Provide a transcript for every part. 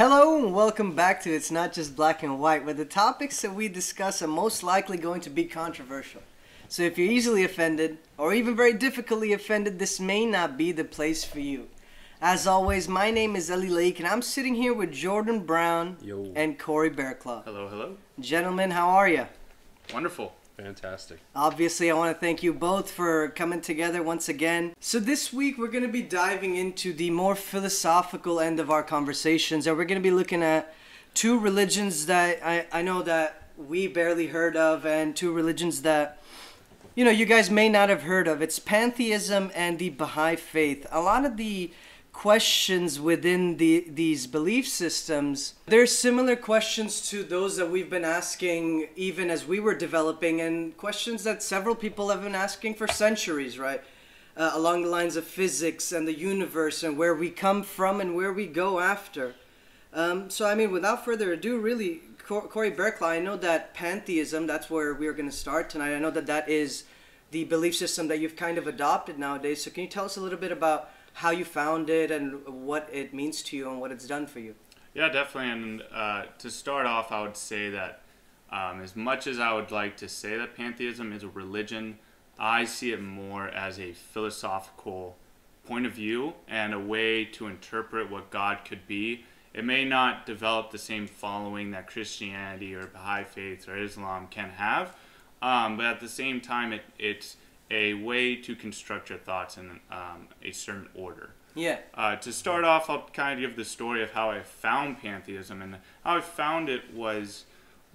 Hello and welcome back to It's Not Just Black and White, where the topics that we discuss are most likely going to be controversial. So if you're easily offended, or even very difficultly offended, this may not be the place for you. As always, my name is Eli Lake, and I'm sitting here with Jordan Brown Yo. and Corey Bearclaw. Hello, hello. Gentlemen, how are you? Wonderful. Fantastic. Obviously, I want to thank you both for coming together once again. So, this week we're going to be diving into the more philosophical end of our conversations, and we're going to be looking at two religions that I, I know that we barely heard of, and two religions that, you know, you guys may not have heard of. It's pantheism and the Baha'i faith. A lot of the questions within the these belief systems they're similar questions to those that we've been asking even as we were developing and questions that several people have been asking for centuries right? Uh, along the lines of physics and the universe and where we come from and where we go after. Um, so i mean without further ado really Cor- corey Berkeley, i know that pantheism that's where we're going to start tonight. I know that that is the belief system that you've kind of adopted nowadays. So can you tell us a little bit about how you found it and what it means to you and what it's done for you. Yeah, definitely. And uh, to start off, I would say that um, as much as I would like to say that pantheism is a religion, I see it more as a philosophical point of view and a way to interpret what God could be. It may not develop the same following that Christianity or Baha'i faith or Islam can have, um, but at the same time, it, it's a way to construct your thoughts in um, a certain order. Yeah. Uh, to start off, I'll kind of give the story of how I found pantheism, and how I found it was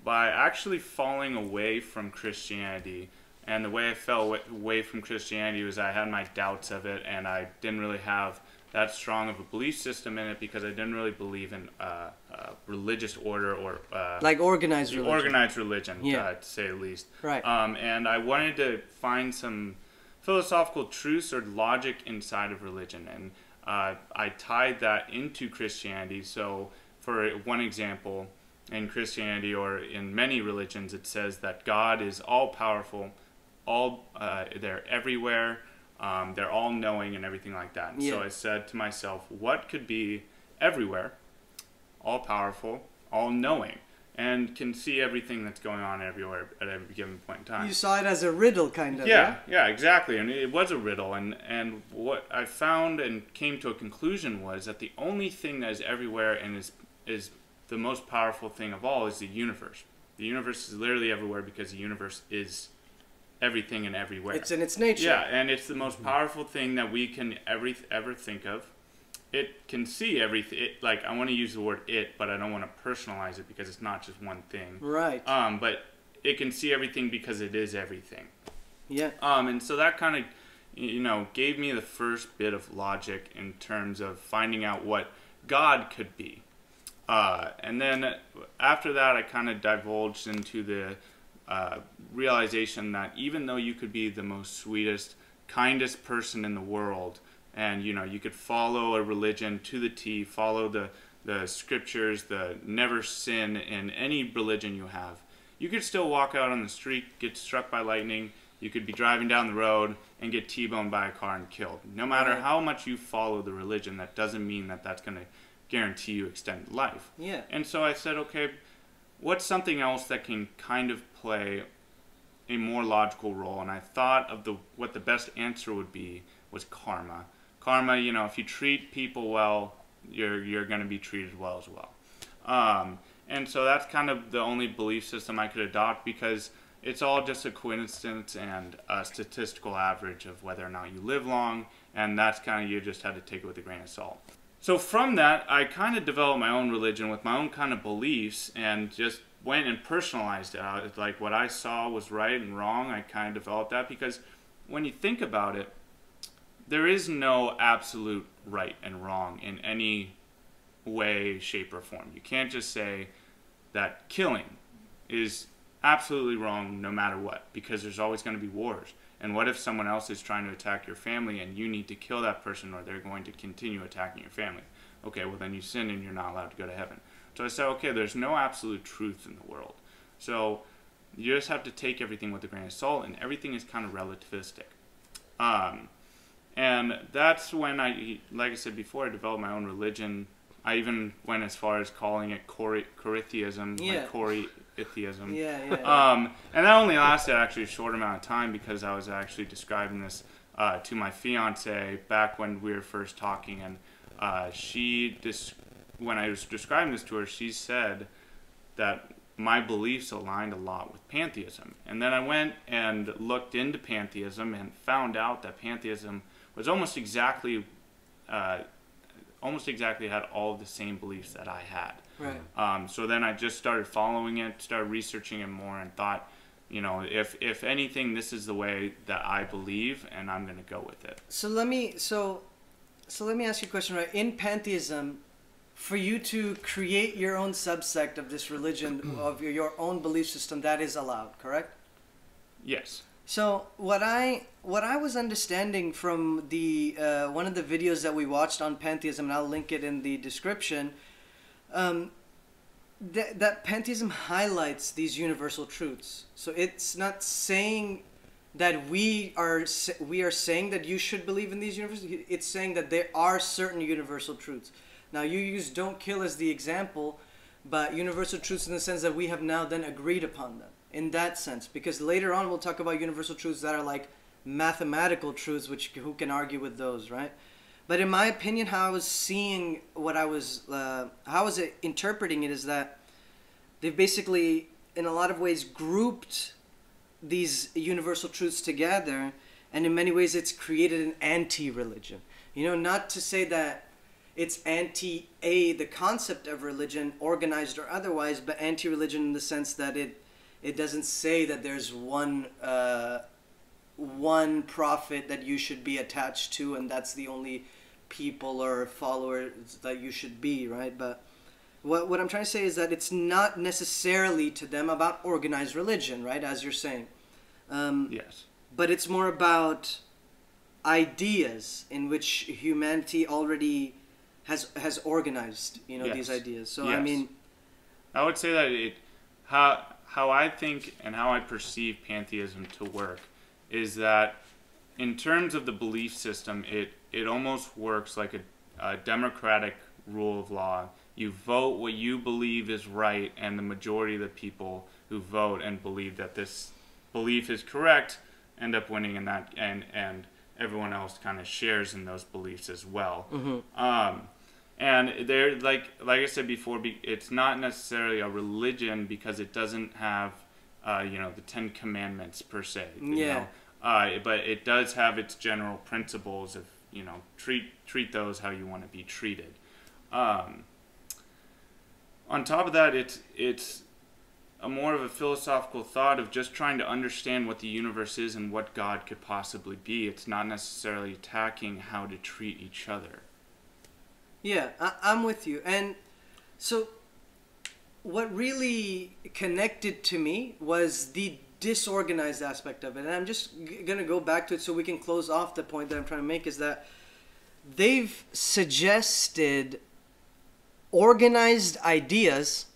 by actually falling away from Christianity. And the way I fell away from Christianity was I had my doubts of it, and I didn't really have that strong of a belief system in it because I didn't really believe in uh, uh, religious order or uh, like organized religion. Organized religion, yeah. Uh, to say the least. Right. Um, and I wanted to find some philosophical truths or logic inside of religion, and uh, I tied that into Christianity. So, for one example, in Christianity or in many religions, it says that God is all powerful, all uh, they're everywhere. Um, they're all knowing and everything like that. Yeah. So I said to myself, what could be everywhere, all powerful, all knowing, and can see everything that's going on everywhere at every given point in time? You saw it as a riddle, kind of. Yeah, yeah, exactly. And it was a riddle. And, and what I found and came to a conclusion was that the only thing that is everywhere and is, is the most powerful thing of all is the universe. The universe is literally everywhere because the universe is everything and everywhere. It's in its nature. Yeah, and it's the most powerful thing that we can ever ever think of. It can see everything. It, like I want to use the word "it," but I don't want to personalize it because it's not just one thing. Right. Um, but it can see everything because it is everything. Yeah. Um, and so that kind of, you know, gave me the first bit of logic in terms of finding out what God could be. Uh, and then after that, I kind of divulged into the uh, realization that even though you could be the most sweetest, kindest person in the world, and you know you could follow a religion to the T, follow the the scriptures, the never sin in any religion you have, you could still walk out on the street, get struck by lightning. You could be driving down the road and get T-boned by a car and killed. No matter Right. how much you follow the religion, that doesn't mean that that's going to guarantee you extended life. Yeah. And so I said, okay, what's something else that can kind of play a more logical role? And I thought of the what the best answer would be was karma. Karma, you know, if you treat people well, you're you're going to be treated well as well. Um, and so that's kind of the only belief system I could adopt because it's all just a coincidence and a statistical average of whether or not you live long, and that's kind of you just had to take it with a grain of salt. So from that, I kind of developed my own religion with my own kind of beliefs and just went and personalized it. I- It's like what I saw was right and wrong. I kind of developed that because when you think about it, there is no absolute right and wrong in any way, shape, or form. You can't just say that killing is absolutely wrong no matter what because there's always going to be wars. And what if someone else is trying to attack your family and you need to kill that person or they're going to continue attacking your family? Okay, well, then you sin and you're not allowed to go to heaven. So I said, okay, there's no absolute truth in the world. So you just have to take everything with a grain of salt, and everything is kind of relativistic. Um, and that's when I, like I said before, I developed my own religion I even went as far as calling it Cori- Corytheism, Yeah. like Corytheism. Yeah, yeah. yeah. Um, and that only lasted actually a short amount of time because I was actually describing this uh, to my fiance back when we were first talking, and uh, she dis- when I was describing this to her, she said that my beliefs aligned a lot with pantheism. And then I went and looked into pantheism and found out that pantheism was almost exactly, uh, almost exactly had all of the same beliefs that I had. right. Um, so then I just started following it, started researching it more, and thought, you know, if if anything, this is the way that I believe, and I'm gonna go with it. So let me so so let me ask you a question right in pantheism for you to create your own subsect of this religion of your, your own belief system that is allowed correct Yes. So what i what i was understanding from the uh, one of the videos that we watched on pantheism and i'll link it in the description um, that, that pantheism highlights these universal truths. So it's not saying that we are we are saying that you should believe in these universal it's saying that there are certain universal truths. Now you use don't kill as the example but universal truths in the sense that we have now then agreed upon them in that sense. Because later on we'll talk about universal truths that are like mathematical truths which who can argue with those right? But in my opinion how i was seeing what i was uh, how i was interpreting it is that they've basically in a lot of ways grouped these universal truths together and in many ways it's created an anti-religion. You know not to say that it's anti a the concept of religion organized or otherwise but anti-religion in the sense that it it doesn't say that there's one uh, one prophet that you should be attached to and that's the only people or followers that you should be right? But what, what i'm trying to say is that it's not necessarily to them about organized religion right as you're saying. Um, Yes. but it's more about ideas in which humanity already has has organized you know these ideas. So i mean I would say that it how how I think and how I perceive pantheism to work is that in terms of the belief system, it it almost works like a, a democratic rule of law. You vote what you believe is right, and the majority of the people who vote and believe that this belief is correct end up winning in that, and and everyone else kind of shares in those beliefs as well. Um, and they're like like I said before, be, it's not necessarily a religion because it doesn't have uh, you know the Ten Commandments per se. You Yeah. Know? Uh, but it does have its general principles of you know treat treat those how you want to be treated. Um, on top of that, it's it's a more of a philosophical thought of just trying to understand what the universe is and what God could possibly be. It's not necessarily attacking how to treat each other. Yeah, I, I'm with you. And so, what really connected to me was the disorganized aspect of it. And I'm just g- going to go back to it so we can close off the point that I'm trying to make is that they've suggested organized ideas.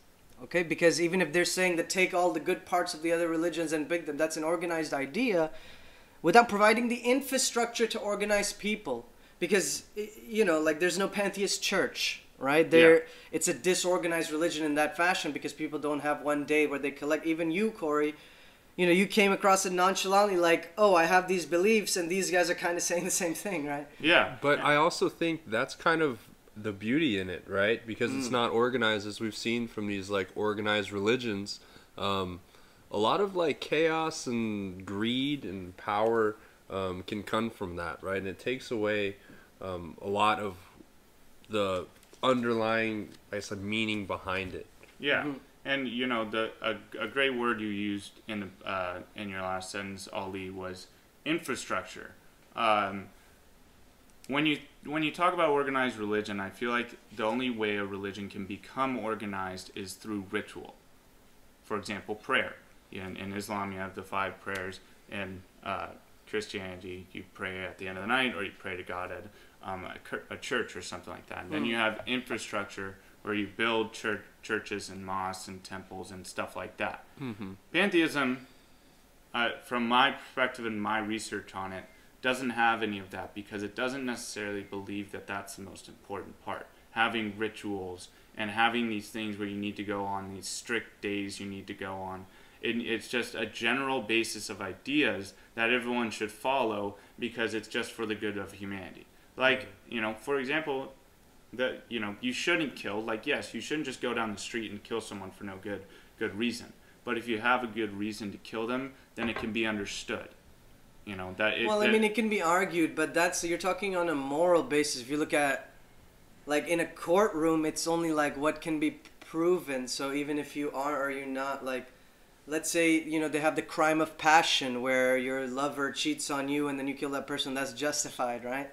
Okay, because even if they're saying that take all the good parts of the other religions and big them, that's an organized idea without providing the infrastructure to organize people because you know like there's no pantheist church right there Yeah. it's a disorganized religion in that fashion because people don't have one day where they collect even you corey you know you came across it nonchalantly like oh i have these beliefs and these guys are kind of saying the same thing right Yeah, But I also think that's kind of the beauty in it, right? Because it's not organized as we've seen from these like organized religions. Um, a lot of like chaos and greed and power um, can come from that, right? And it takes away um, a lot of the underlying, I said, meaning behind it. Yeah, and you know the a, a great word you used in the uh, in your last sentence, Ali, was infrastructure. Um, when you when you talk about organized religion, I feel like the only way a religion can become organized is through ritual. For example, prayer. In, in Islam, you have the five prayers. In uh, Christianity, you pray at the end of the night, or you pray to God at um, a, a church or something like that. And then you have infrastructure where you build church, churches and mosques and temples and stuff like that. Mm-hmm. Pantheism, uh, from my perspective and my research on it, doesn't have any of that because it doesn't necessarily believe that that's the most important part. having rituals and having these things where you need to go on these strict days you need to go on. It, it's just a general basis of ideas that everyone should follow because it's just for the good of humanity. Like, you know, for example, that you know you shouldn't kill. Like, yes, you shouldn't just go down the street and kill someone for no good good reason. But if you have a good reason to kill them, then it can be understood. You know that. It, well, I that- mean, it can be argued, but that's you're talking on a moral basis. If you look at, like, in a courtroom, it's only like what can be proven. So even if you are or you're not, like, let's say you know they have the crime of passion where your lover cheats on you and then you kill that person, that's justified, right?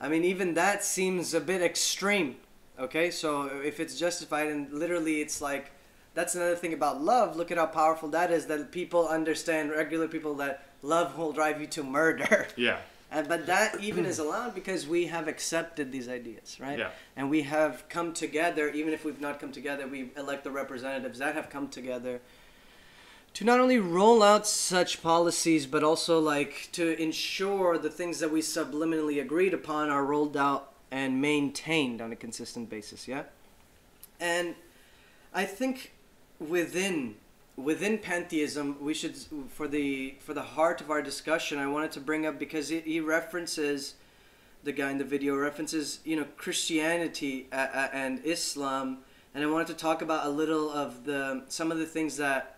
I mean, even that seems a bit extreme. Okay, so if it's justified and literally it's like that's another thing about love. Look at how powerful that is. That people understand, regular people, that love will drive you to murder. yeah. And, but that even is allowed because we have accepted these ideas, right? Yeah. And we have come together, even if we've not come together, we elect the representatives that have come together to not only roll out such policies, but also like to ensure the things that we subliminally agreed upon are rolled out and maintained on a consistent basis. Yeah. And I think within within pantheism, we should for the for the heart of our discussion, I wanted to bring up because he, he references the guy in the video references you know Christianity uh, uh, and Islam, and I wanted to talk about a little of the some of the things that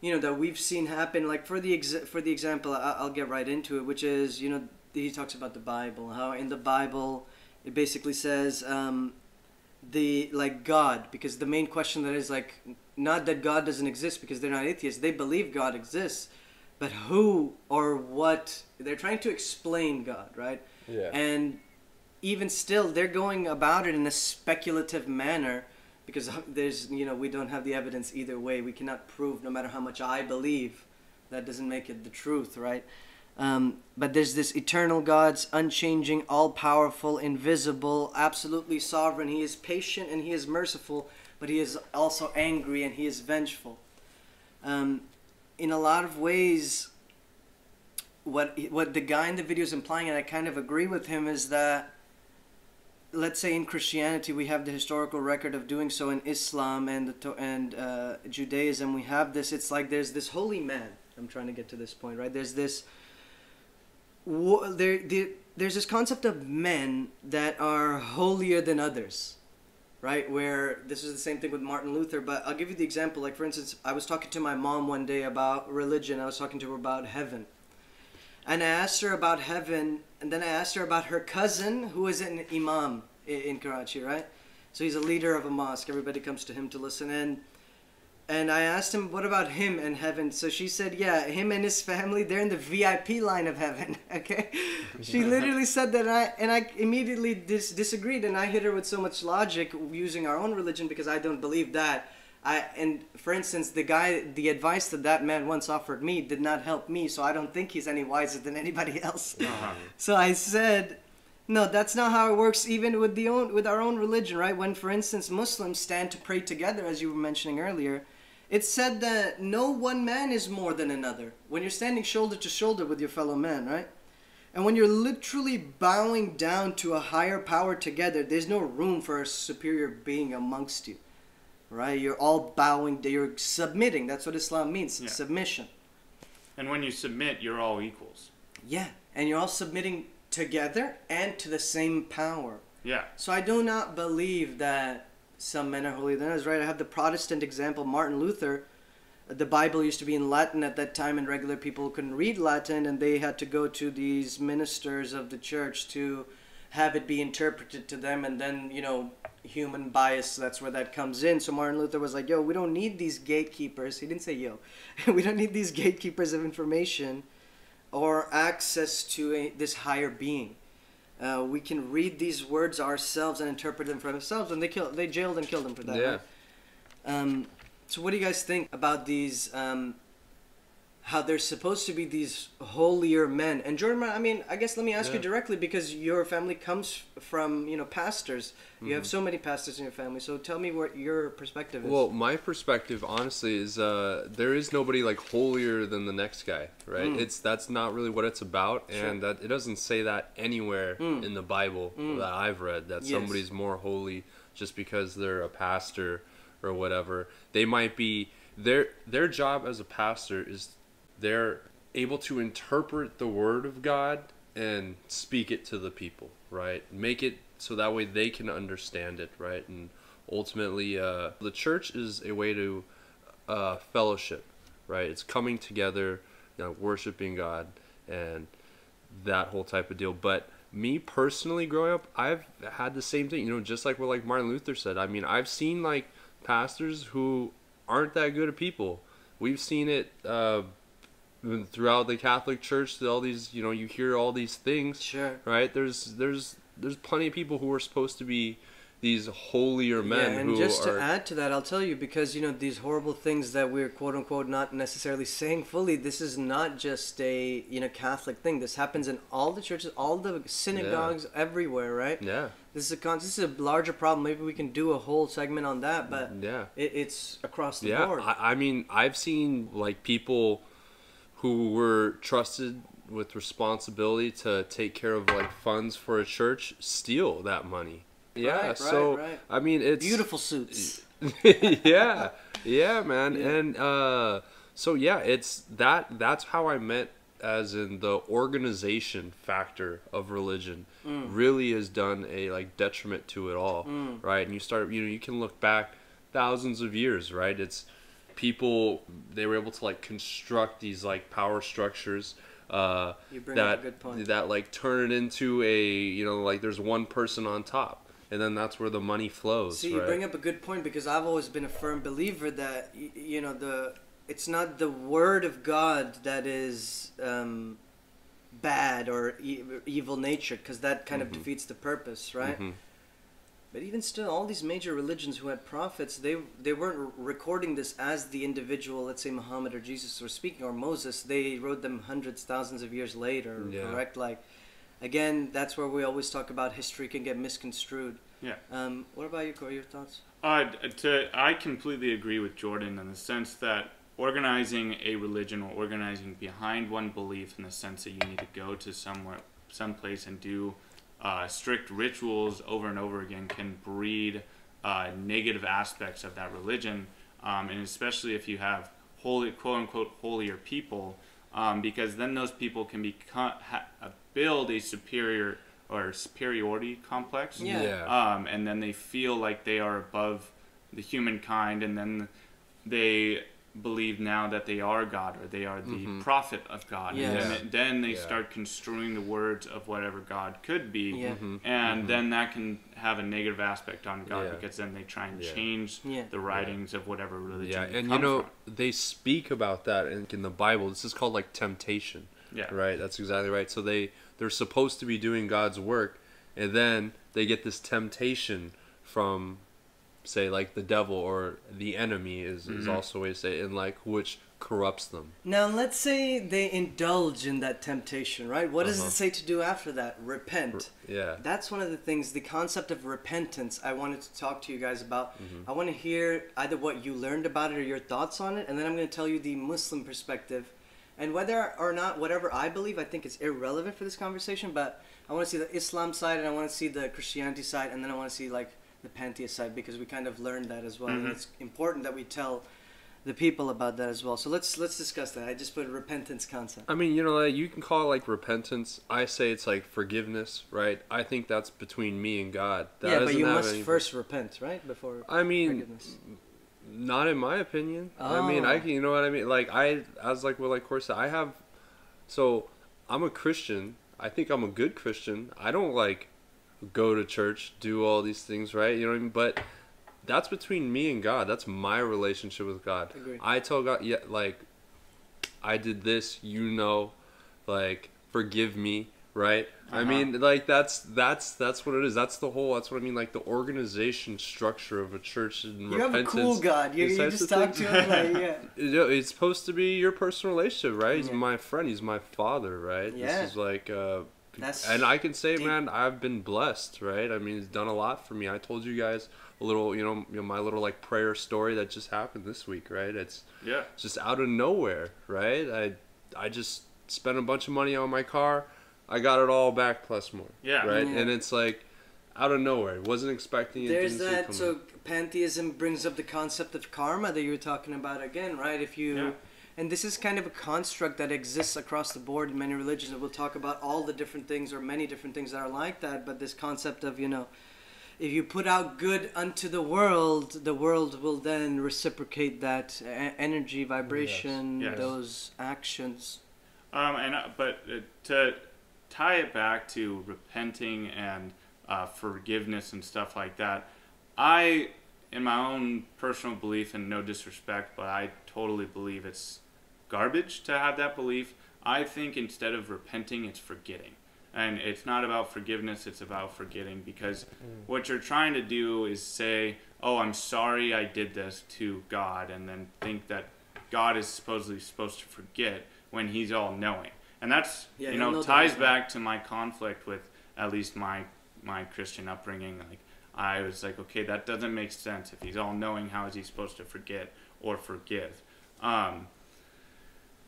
you know that we've seen happen. Like for the ex- for the example, I- I'll get right into it, which is you know he talks about the Bible, how in the Bible it basically says. Um, the like God because the main question that is like not that God doesn't exist because they're not atheists they believe God exists but who or what they're trying to explain God right Yeah. and even still they're going about it in a speculative manner because there's you know we don't have the evidence either way we cannot prove no matter how much I believe that doesn't make it the truth right um, but there's this eternal God's unchanging, all powerful, invisible, absolutely sovereign. He is patient and he is merciful, but he is also angry and he is vengeful. Um, in a lot of ways, what what the guy in the video is implying, and I kind of agree with him, is that let's say in Christianity we have the historical record of doing so in Islam and the and uh, Judaism we have this. It's like there's this holy man. I'm trying to get to this point, right? There's this there, there there's this concept of men that are holier than others right where this is the same thing with martin luther but i'll give you the example like for instance i was talking to my mom one day about religion i was talking to her about heaven and i asked her about heaven and then i asked her about her cousin who is an imam in karachi right so he's a leader of a mosque everybody comes to him to listen in and I asked him, "What about him and heaven?" So she said, "Yeah, him and his family, they're in the VIP line of heaven." Okay, she literally said that, and I and I immediately dis- disagreed, and I hit her with so much logic using our own religion because I don't believe that. I and for instance, the guy, the advice that that man once offered me did not help me, so I don't think he's any wiser than anybody else. Uh-huh. So I said, no, that's not how it works. Even with the own with our own religion, right? When, for instance, Muslims stand to pray together, as you were mentioning earlier, it's said that no one man is more than another. When you're standing shoulder to shoulder with your fellow man, right? And when you're literally bowing down to a higher power together, there's no room for a superior being amongst you, right? You're all bowing, you're submitting. That's what Islam means Yeah. submission. And when you submit, you're all equals. Yeah, and you're all submitting together and to the same power. Yeah. So I do not believe that some men are holier than others, right? I have the Protestant example, Martin Luther. The Bible used to be in Latin at that time, and regular people couldn't read Latin, and they had to go to these ministers of the church to have it be interpreted to them, and then, you know, human bias, that's where that comes in. So Martin Luther was like, yo, we don't need these gatekeepers. He didn't say yo. we don't need these gatekeepers of information or access to a, this higher being. Uh, we can read these words ourselves and interpret them for ourselves, and they killed, they jailed and killed him for that. Yeah. right? Um, so, what do you guys think about these? Um, how they're supposed to be these holier men. And Jordan, I mean, I guess let me ask you directly because your family comes from you know pastors. You Mm-hmm. have so many pastors in your family. So tell me what your perspective is. Well, my perspective, honestly, is uh, there is nobody like holier than the next guy, right? It's that's not really what it's about, Mm. Sure. Mm. and that it doesn't say that anywhere in the Bible that I've read that Yes. somebody's more holy just because they're a pastor or whatever. They might be their their job as a pastor is they're able to interpret the word of God and speak it to the people, right? Make it so that way they can understand it, right? And ultimately, uh, the church is a way to uh, fellowship, right? It's coming together, you know, worshiping God, and that whole type of deal. But me personally, growing up, I've had the same thing. You know, just like what like Martin Luther said. I mean, I've seen like pastors who aren't that good at people. We've seen it uh, throughout the Catholic Church. All these, you know, you hear all these things, sure. right? There's there's there's plenty of people who are supposed to be these holier men yeah, and just are to add to that, I'll tell you because you know these horrible things that we're quote unquote not necessarily saying fully. This is not just a you know Catholic thing. This happens in all the churches, all the synagogues, everywhere, right? yeah This is a con- this is a larger problem. Maybe we can do a whole segment on that, but yeah it, it's across the yeah board. I, I mean i've seen like people who were trusted with responsibility to take care of like funds for a church steal that money yeah Right, right, so right. i mean it's Beautiful suits. yeah yeah man Yeah. and uh so yeah it's that that's how i meant as in the organization factor of religion Mm. really has done a like detriment to it all, right? and you start you know you can look back thousands of years right it's people they were able to like construct these like power structures uh You bring up that a good point. that like turn it into a you know like there's one person on top and then that's where the money flows See, you bring up a good point because I've always been a firm believer that you know the it's not the word of God that is um, bad or e- evil natured because that kind Mm-hmm. of defeats the purpose, right? Mhm. But even still, all these major religions who had prophets, they they weren't recording this as the individual, let's say Muhammad or Jesus were speaking, or Moses. They wrote them hundreds, thousands of years later, Yeah. correct? Like, again, that's where we always talk about history can get misconstrued. Yeah. Um, what about you, Corey? Your thoughts? Uh, to, I completely agree with Jordan in the sense that organizing a religion or organizing behind one belief in the sense that you need to go to somewhere, someplace and do uh, strict rituals over and over again can breed uh, negative aspects of that religion, um, and especially if you have holy, quote unquote, holier people, um, because then those people can become ha- uh, build a superior or superiority complex Yeah. yeah. um, and then they feel like they are above the humankind, and then they believe now that they are God or they are the Mhm. prophet of God. Yes. And then, then they Yeah. start construing the words of whatever God could be, Yeah. Mhm. and Mhm. then that can have a negative aspect on God Yeah. because then they try and Yeah. change Yeah. the writings of whatever religion. Yeah, and you know from. they speak about that in, in the Bible. This is called like temptation, yeah, right? That's exactly right. So they they're supposed to be doing God's work, and then they get this temptation from, say, like the devil or the enemy is is Mhm. also a way to say, it, and like which corrupts them. Now, let's say they indulge in that temptation, right? What does Uh-huh. it say to do after that? Repent. Yeah. That's one of the things, the concept of repentance, I wanted to talk to you guys about. Mm-hmm. I want to hear either what you learned about it or your thoughts on it, and then I'm going to tell you the Muslim perspective. And whether or not whatever I believe, I think it's irrelevant for this conversation, but I want to see the Islam side and I want to see the Christianity side, and then I want to see like the pantheist side because we kind of learned that as well. And Mhm. it's important that we tell the people about that as well. So let's let's discuss that. I just put a repentance concept. I mean, you know, you can call it like repentance. I say it's like forgiveness, right? I think that's between me and God. That yeah, but you must any- first repent, right? Before I mean, forgiveness. Not in my opinion. I mean, Oh. I can, you know what I mean. Like I, as like what like said, I have. So, I'm a Christian. I think I'm a good Christian. I don't like go to church, do all these things, right? You know what I mean? But that's between me and God. That's my relationship with God. Agreed. I tell God, yeah, like I did this. You know, like forgive me, right? I Uh-huh. mean, like that's that's that's what it is. That's the whole. That's what I mean. Like the organization structure of a church and You have a cool God. You, you just talk to him like, yeah. You know, it's supposed to be your personal relationship, right? He's Yeah. my friend. He's my father, right? Yeah. This is like, uh, That's and I can say, deep. man, I've been blessed, right? I mean, it's done a lot for me. I told you guys a little, you know, you know, my little like prayer story that just happened this week, right? It's Yeah. just out of nowhere, right? I, I just spent a bunch of money on my car. I got it all back plus more. Yeah. Right. Yeah. And it's like out of nowhere. Wasn't expecting it. There's didn't see it that. coming. So pantheism brings up the concept of karma that you were talking about again, right? If you, Yeah. And this is kind of a construct that exists across the board in many religions. And we'll talk about all the different things or many different things that are like that. But this concept of you know, if you put out good unto the world, the world will then reciprocate that energy, vibration, Yes. those actions. Um, and uh, but uh, to tie it back to repenting and uh, forgiveness and stuff like that, I, in my own personal belief, and no disrespect, but I totally believe it's garbage to have that belief. I think instead of repenting, it's forgetting. And it's not about forgiveness, it's about forgetting because what you're trying to do is say, Oh, I'm sorry I did this to God, and then think that God is supposedly supposed to forget when He's all knowing. And that's, Yeah, you know, know ties that. back to my conflict with at least my, my Christian upbringing. Like, I was like, okay, that doesn't make sense. If He's all knowing, how is He supposed to forget or forgive? Um,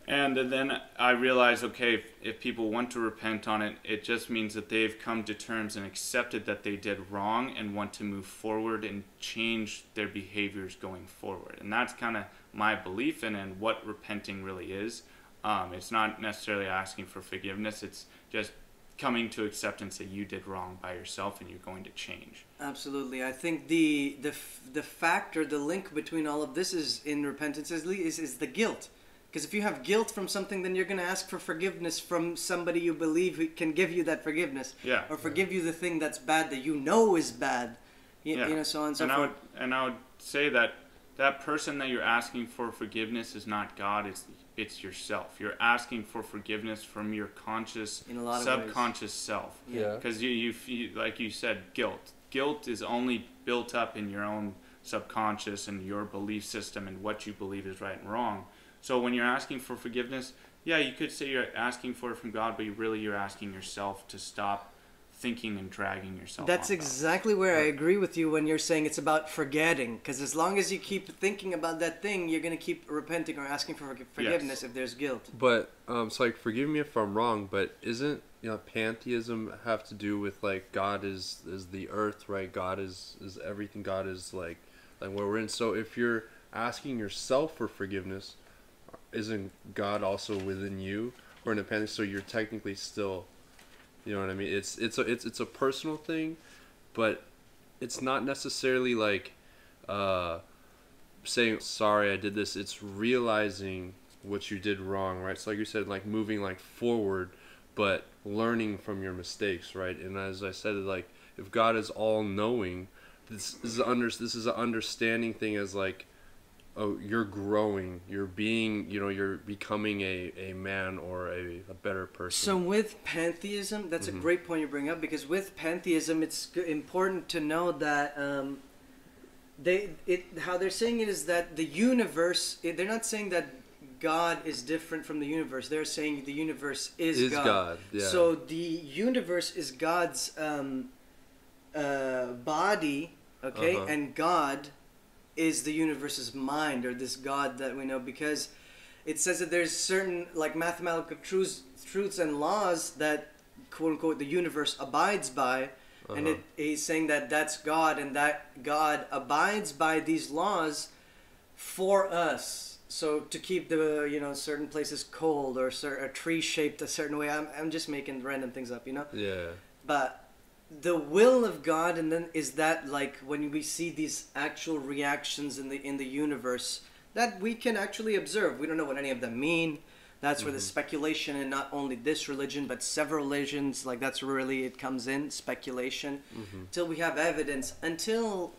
and then I realized, okay, if, if people want to repent on it, it just means that they've come to terms and accepted that they did wrong and want to move forward and change their behaviors going forward. And that's kind of my belief in and what repenting really is. Um, it's not necessarily asking for forgiveness, it's just coming to acceptance that you did wrong by yourself and you're going to change. Absolutely, I think the the the factor, the link between all of this is in repentance is is, is the guilt. Because if you have guilt from something, then you're going to ask for forgiveness from somebody you believe who can give you that forgiveness, Yeah. or forgive you the thing that's bad that you know is bad. You, Yeah. you know, so on and so and I forth. would and I would say that that person that you're asking for forgiveness is not God. It's it's yourself. You're asking for forgiveness from your conscious, In a lot of ways. subconscious self. Yeah. Because you you feel, like you said, guilt. Guilt is only built up in your own subconscious and your belief system and what you believe is right and wrong. So when you're asking for forgiveness, yeah, you could say you're asking for it from God, but you really you're asking yourself to stop thinking and dragging yourself. That's on that. exactly where I agree with you when you're saying it's about forgetting. Because as long as you keep thinking about that thing, you're going to keep repenting or asking for forg- forgiveness if there's guilt. But um, so like, forgive me if I'm wrong, but isn't you know pantheism have to do with like God is is the earth, right? God is is everything. God is like like where we're in. So if you're asking yourself for forgiveness, isn't God also within you or in pantheism? So you're technically still, you know what I mean? It's it's a it's it's a personal thing, but it's not necessarily like uh saying sorry I did this. It's realizing what you did wrong, right? So like you said, like moving like forward, but learning from your mistakes, right? And as I said, like if God is all knowing, this is under this is an understanding thing as like oh you're growing you're being you know you're becoming a, a man or a, a better person So with pantheism, that's Mm-hmm. a great point you bring up because with pantheism, it's important to know that um, they it how they're saying it is that the universe. They're not saying that God is different from the universe. They're saying the universe is, Is God. God, yeah. So the universe is God's um, uh, body, okay, Uh-huh. and God is the universe's mind or this God that we know because it says that there's certain like mathematical truths truths and laws that quote unquote the universe abides by. And Uh-huh. it, he's saying that that's god and that god abides by these laws for us. So to keep the you know certain places cold or a tree shaped a certain way I'm, I'm just making random things up you know? Yeah. But the will of God, and then is that like when we see these actual reactions in the in the universe that we can actually observe. We don't know what any of them mean. That's where the mm-hmm. speculation, and not only this religion, but several religions, like that's really it comes in speculation. Mm-hmm. Till we have evidence. Until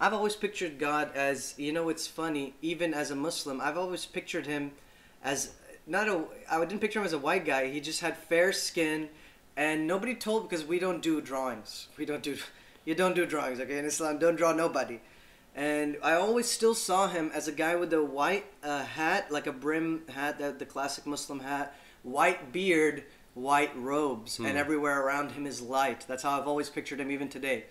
I've always pictured God as you know. It's funny. Even as a Muslim, I've always pictured him as not a. I didn't picture him as a white guy. He just had fair skin, and nobody told because we don't do drawings. We don't do, you don't do drawings, okay? In Islam, don't draw nobody. And I always still saw him as a guy with a white uh, hat, like a brim hat, that the classic Muslim hat, white beard, white robes, and everywhere around him is light. That's how I've always pictured him, even today.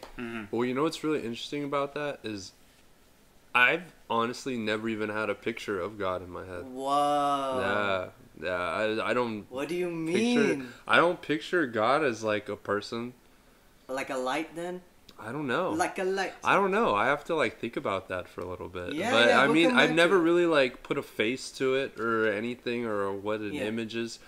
Well, you know what's really interesting about that is I've honestly never even had a picture of God in my head. Whoa. Yeah, yeah. I, I don't What do you picture. mean? I don't picture God as like a person. Like a light, then? I don't know. Like a light. I don't know. I have to like think about that for a little bit. Yeah, but yeah, I we'll mean, I've never to really like put a face to it or anything or what an Yeah. image is.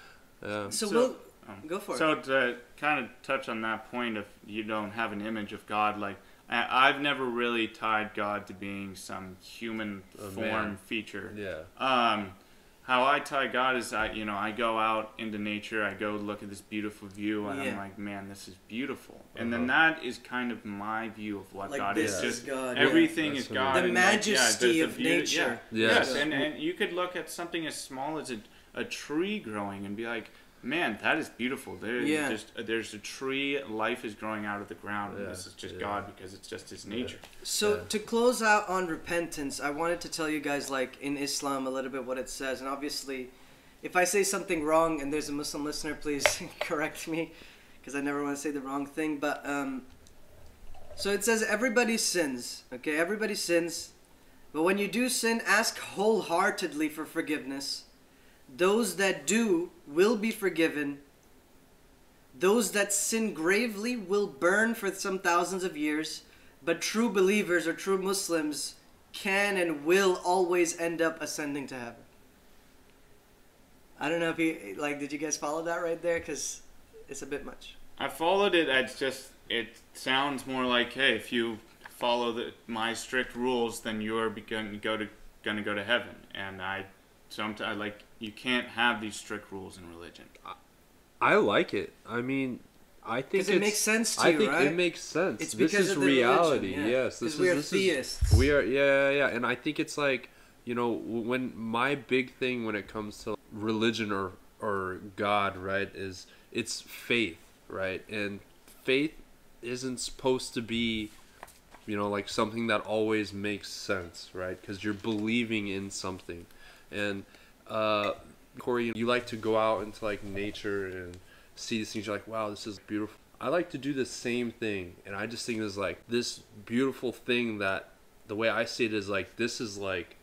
Uh, So, So- we'll um, go for So it. So to kind of touch on that point, if you don't have an image of God, like I, I've never really tied God to being some human A form man. feature. yeah. Um, how I tie God is I, you know, I go out into nature, I go look at this beautiful view, and I'm like, man, this is beautiful. And then Uh-huh. that is kind of my view of what Like God this is. is Just God, everything yeah. is God. The and like, yeah, majesty of beauty- nature. Yeah. Yes. Yes, and, and you could look at something as small as a, a tree growing and be like, man, that is beautiful. There, Yeah. just there's a tree, life is growing out of the ground, and this is just yeah. God because it's just His nature. So Yeah. to close out on repentance, I wanted to tell you guys like in Islam a little bit what it says, and obviously, if I say something wrong and there's a Muslim listener, please correct me, because I never want to say the wrong thing. But um, so it says everybody sins. Okay, everybody sins, but when you do sin, ask wholeheartedly for forgiveness. Those that do will be forgiven. Those that sin gravely will burn for some thousands of years, but true believers or true Muslims can and will always end up ascending to heaven. I don't know if you like. Did you guys follow that right there? Because it's a bit much. I followed it. It's just it sounds more like, hey, if you follow the, my strict rules, then you're going to go to going to go to heaven. And I sometimes like you can't have these strict rules in religion. I like it. I mean, I think Because it makes sense to I you, think right? it makes sense. It's this because is of the reality. religion, yeah. Yes, this 'Cause is we are this theists. Is, we are yeah, yeah, yeah, and I think it's like you know when my big thing when it comes to religion or or God, right, is it's faith, right, and faith isn't supposed to be you know like something that always makes sense, right? Because you're believing in something, and uh, Corey, you like to go out into like nature and see these things. You're like, wow, this is beautiful. I like to do the same thing, and I just think it's like this beautiful thing that the way I see it is like this is like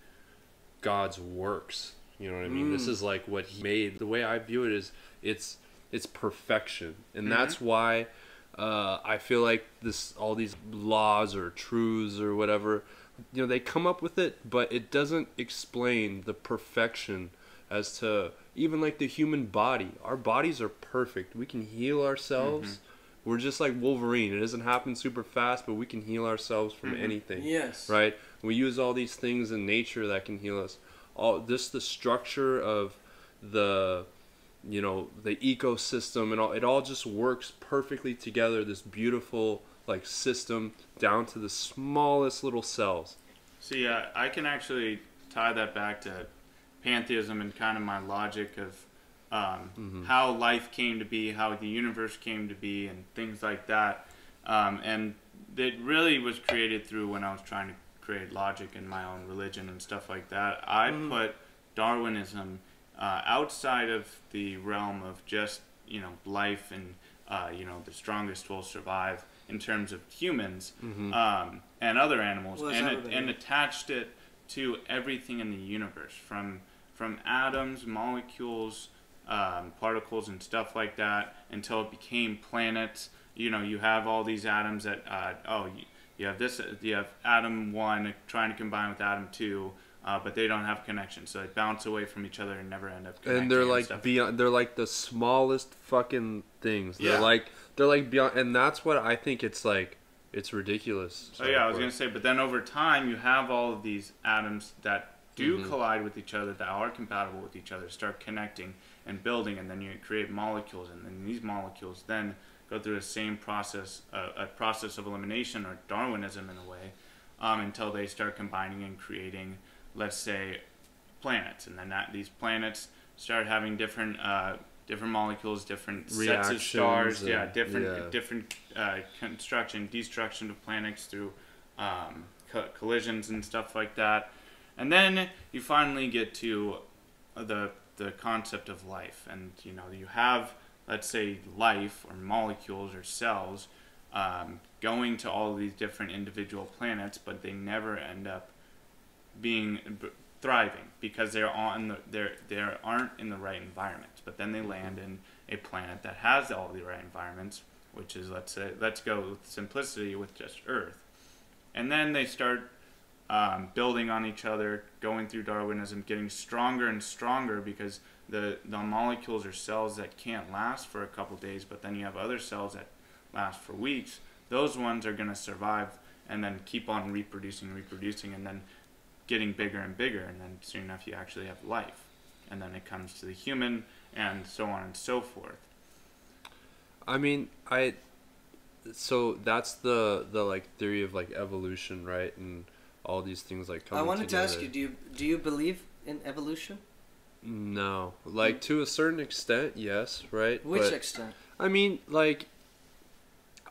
God's works. You know what I mean? This Mm. is like what He made. The way I view it is it's it's perfection, and Mm-hmm. that's why uh, I feel like this all these laws or truths or whatever, you know, they come up with it, but it doesn't explain the perfection as to even like the human body. Our bodies are perfect. We can heal ourselves. Mm-hmm. We're just like Wolverine. It doesn't happen super fast, but we can heal ourselves from mm-hmm. anything Yes. right? We use all these things in nature that can heal us. All this, the structure of the, you know, the ecosystem and all. It all just works perfectly together. This beautiful like system down to the smallest little cells. See, uh, I can actually tie that back to pantheism and kind of my logic of um, Mm-hmm. how life came to be, how the universe came to be, and things like that. Um, and it really was created through when I was trying to create logic in my own religion and stuff like that. I put Darwinism uh, outside of the realm of just you know life and uh, you know the strongest will survive in terms of humans um, and other animals, Well, and that's it, and attached it to everything in the universe from from atoms, molecules, um, particles, and stuff like that until it became planets. You know, you have all these atoms that uh, oh, you, you have this, you have atom one trying to combine with atom two. Uh, but they don't have a connection, so they bounce away from each other and never end up connecting. and they're like stuff. beyond they're like the smallest fucking things they're Yeah. like they're like beyond and that's what i think it's like it's ridiculous Oh yeah, I was gonna say, but then over time you have all of these atoms that do Mm-hmm. collide with each other, that are compatible with each other, start connecting and building, and then you create molecules, and then these molecules then go through the same process, uh, a process of elimination or Darwinism in a way, um, until they start combining and creating, let's say, planets, and then that, these planets start having different uh, different molecules, different sets of Reactions stars, yeah, different yeah. different uh, construction, destruction of planets through um, co- collisions and stuff like that, and then you finally get to the the concept of life, and you know you have let's say life or molecules or cells um, going to all of these different individual planets, but they never end up being thriving because they're on the they're they aren't in the right environment. But then they land in a planet that has all the right environments, which is let's say let's go with simplicity with just Earth, and then they start um, building on each other, going through Darwinism, getting stronger and stronger because the the molecules are cells that can't last for a couple days, but then you have other cells that last for weeks. Those ones are going to survive and then keep on reproducing, reproducing, and then getting bigger and bigger, and then soon enough you actually have life, and then it comes to the human, and so on and so forth. I mean, I so that's the the like theory of like evolution, right? And all these things like I coming wanted to ask you: Do you do you believe in evolution? No, like to a certain extent, yes, right? Which But, extent? I mean, like,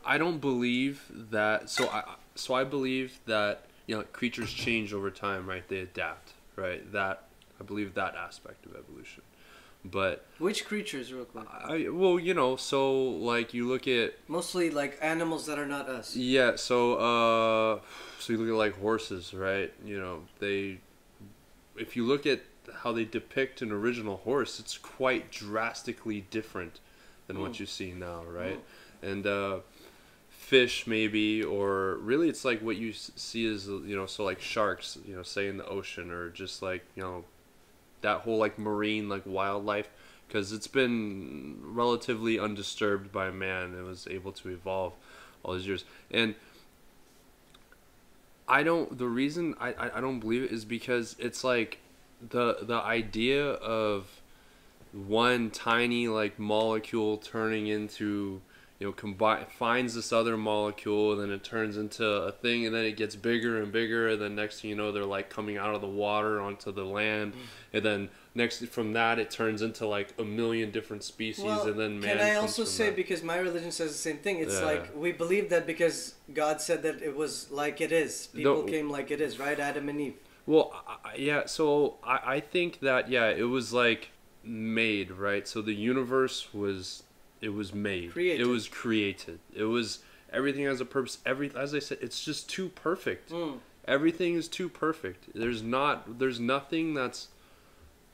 I don't believe that. So I, so I believe that you know creatures change over time, right? They adapt, right? That I believe that aspect of evolution. But Which creatures, real quick? I, well, you know, so like you look at Mostly like animals that are not us. yeah, so uh, so you look at like horses, right? You know, they, if you look at how they depict an original horse, it's quite drastically different than what Mm. you see now, right? And uh, fish maybe, or really, it's like what you see is you know, so like sharks, you know, say in the ocean, or just like you know, that whole like marine like wildlife because it's been relatively undisturbed by man and was able to evolve all these years. And i don't the reason i i, I don't believe it is because it's like the the idea of one tiny like molecule turning into you know combine finds this other molecule and then it turns into a thing and then it gets bigger and bigger and then next thing you know they're like coming out of the water onto the land mm. and then next from that it turns into like a million different species Well, and then man can I also say that. because my religion says the same thing? It's Yeah. like we believe that because God said that it was like it is. People No. came like it is, right? Adam and Eve. Well, I, I- yeah. So I, I think that yeah, it was like made right. So the universe was it was made. Created. It was created. It was everything has a purpose. Every as I said, it's just too perfect. Mm. Everything is too perfect. There's not. There's nothing that's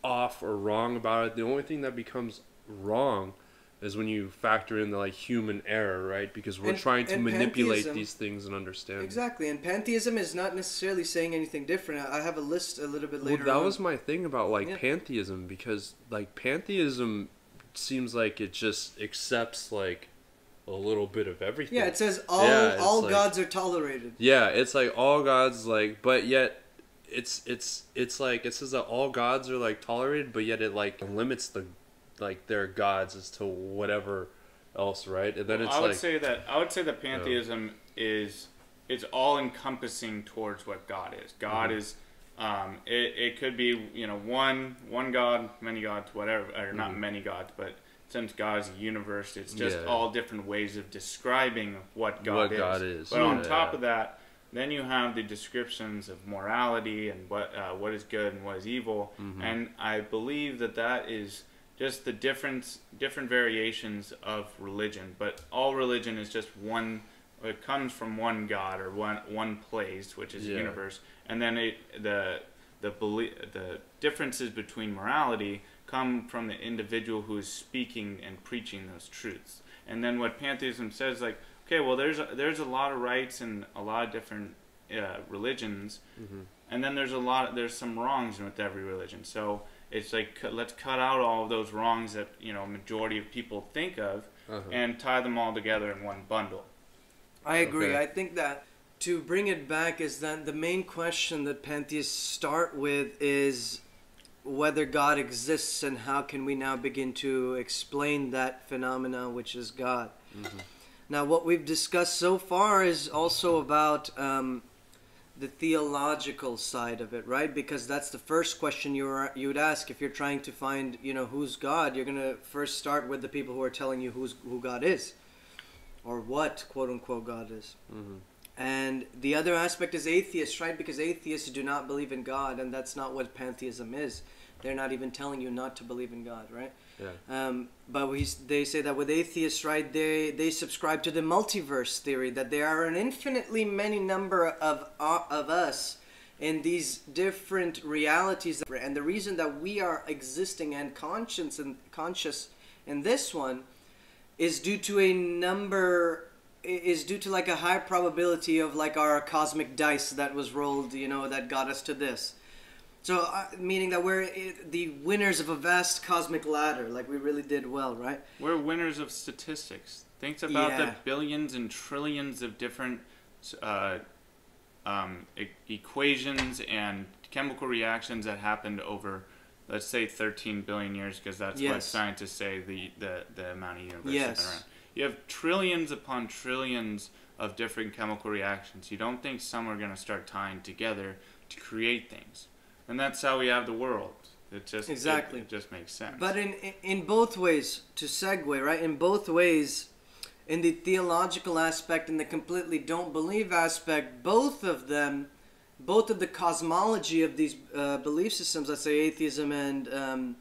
off or wrong about it. The only thing that becomes wrong is when you factor in the like human error, right? Because we're And- trying to manipulate pantheism- these things and understand. Exactly, and pantheism is not necessarily saying anything different. I have a list a little bit later. Well, that on. was my thing about like Yeah. pantheism because like pantheism seems like it just accepts like a little bit of everything. yeah, it says all Yeah, all like- gods are tolerated. Yeah, it's like all gods like, but yet it's it's it's like it says that all gods are like tolerated, but yet it like limits the like their gods as to whatever else, right? And then it's I would like say that I would say that pantheism is it's all encompassing towards what God is. God Mm-hmm. is um, it, it could be you know one one God, many gods, whatever, or not Mhm. many gods, but since God is a universe, it's just Yeah. all different ways of describing what God What is. God is, But on top of that, then you have the descriptions of morality and what uh, what is good and what is evil, Mhm. and I believe that that is just the difference different variations of religion but all religion is just one it comes from one god or one one place which is Yeah. the universe and then it the the belie- the differences between morality come from the individual who is speaking and preaching those truths and then what pantheism says like okay well there's a, there's a lot of rights and a lot of different uh, religions Mhm. and then there's a lot there's some wrongs with every religion so it's like cu- let's cut out all of those wrongs that you know majority of people think of uh-huh. and tie them all together in one bundle I agree. Okay. I think that to bring it back is that the main question that pantheists start with is whether God exists and how can we now begin to explain that phenomena which is God. Mhm. Now, what we've discussed so far is also about um, the theological side of it, right? Because that's the first question you were, you would ask if you're trying to find, you know, who's God. You're gonna first start with the people who are telling you who's who God is, or what quote unquote God is. Mm-hmm. And the other aspect is atheists, right? Because atheists do not believe in God, and that's not what pantheism is. They're not even telling you not to believe in God, right? Yeah. Um, but we, they say that with atheists, right, they, they subscribe to the multiverse theory, that there are an infinitely many number of, uh, of us in these different realities. And the reason that we are existing and conscious and conscious in this one is due to a number is due to like a high probability of like our cosmic dice that was rolled, you know, that got us to this. So, uh, meaning that we're the winners of a vast cosmic ladder, like we really did well, right? We're winners of statistics. Think about the billions and trillions of different uh, um, e- equations and chemical reactions that happened over, let's say, 13 billion years, because that's what scientists say the, the, the amount of universe has Yes. been around. You have trillions upon trillions of different chemical reactions. You don't think some are going to start tying together to create things. And that's how we have the world. It just Exactly. it, just makes sense. But in in- in both ways, to segue, right? In both ways, in the theological aspect and the completely don't believe aspect, both of them, both of the cosmology of these uh, belief systems, let's say atheism and um,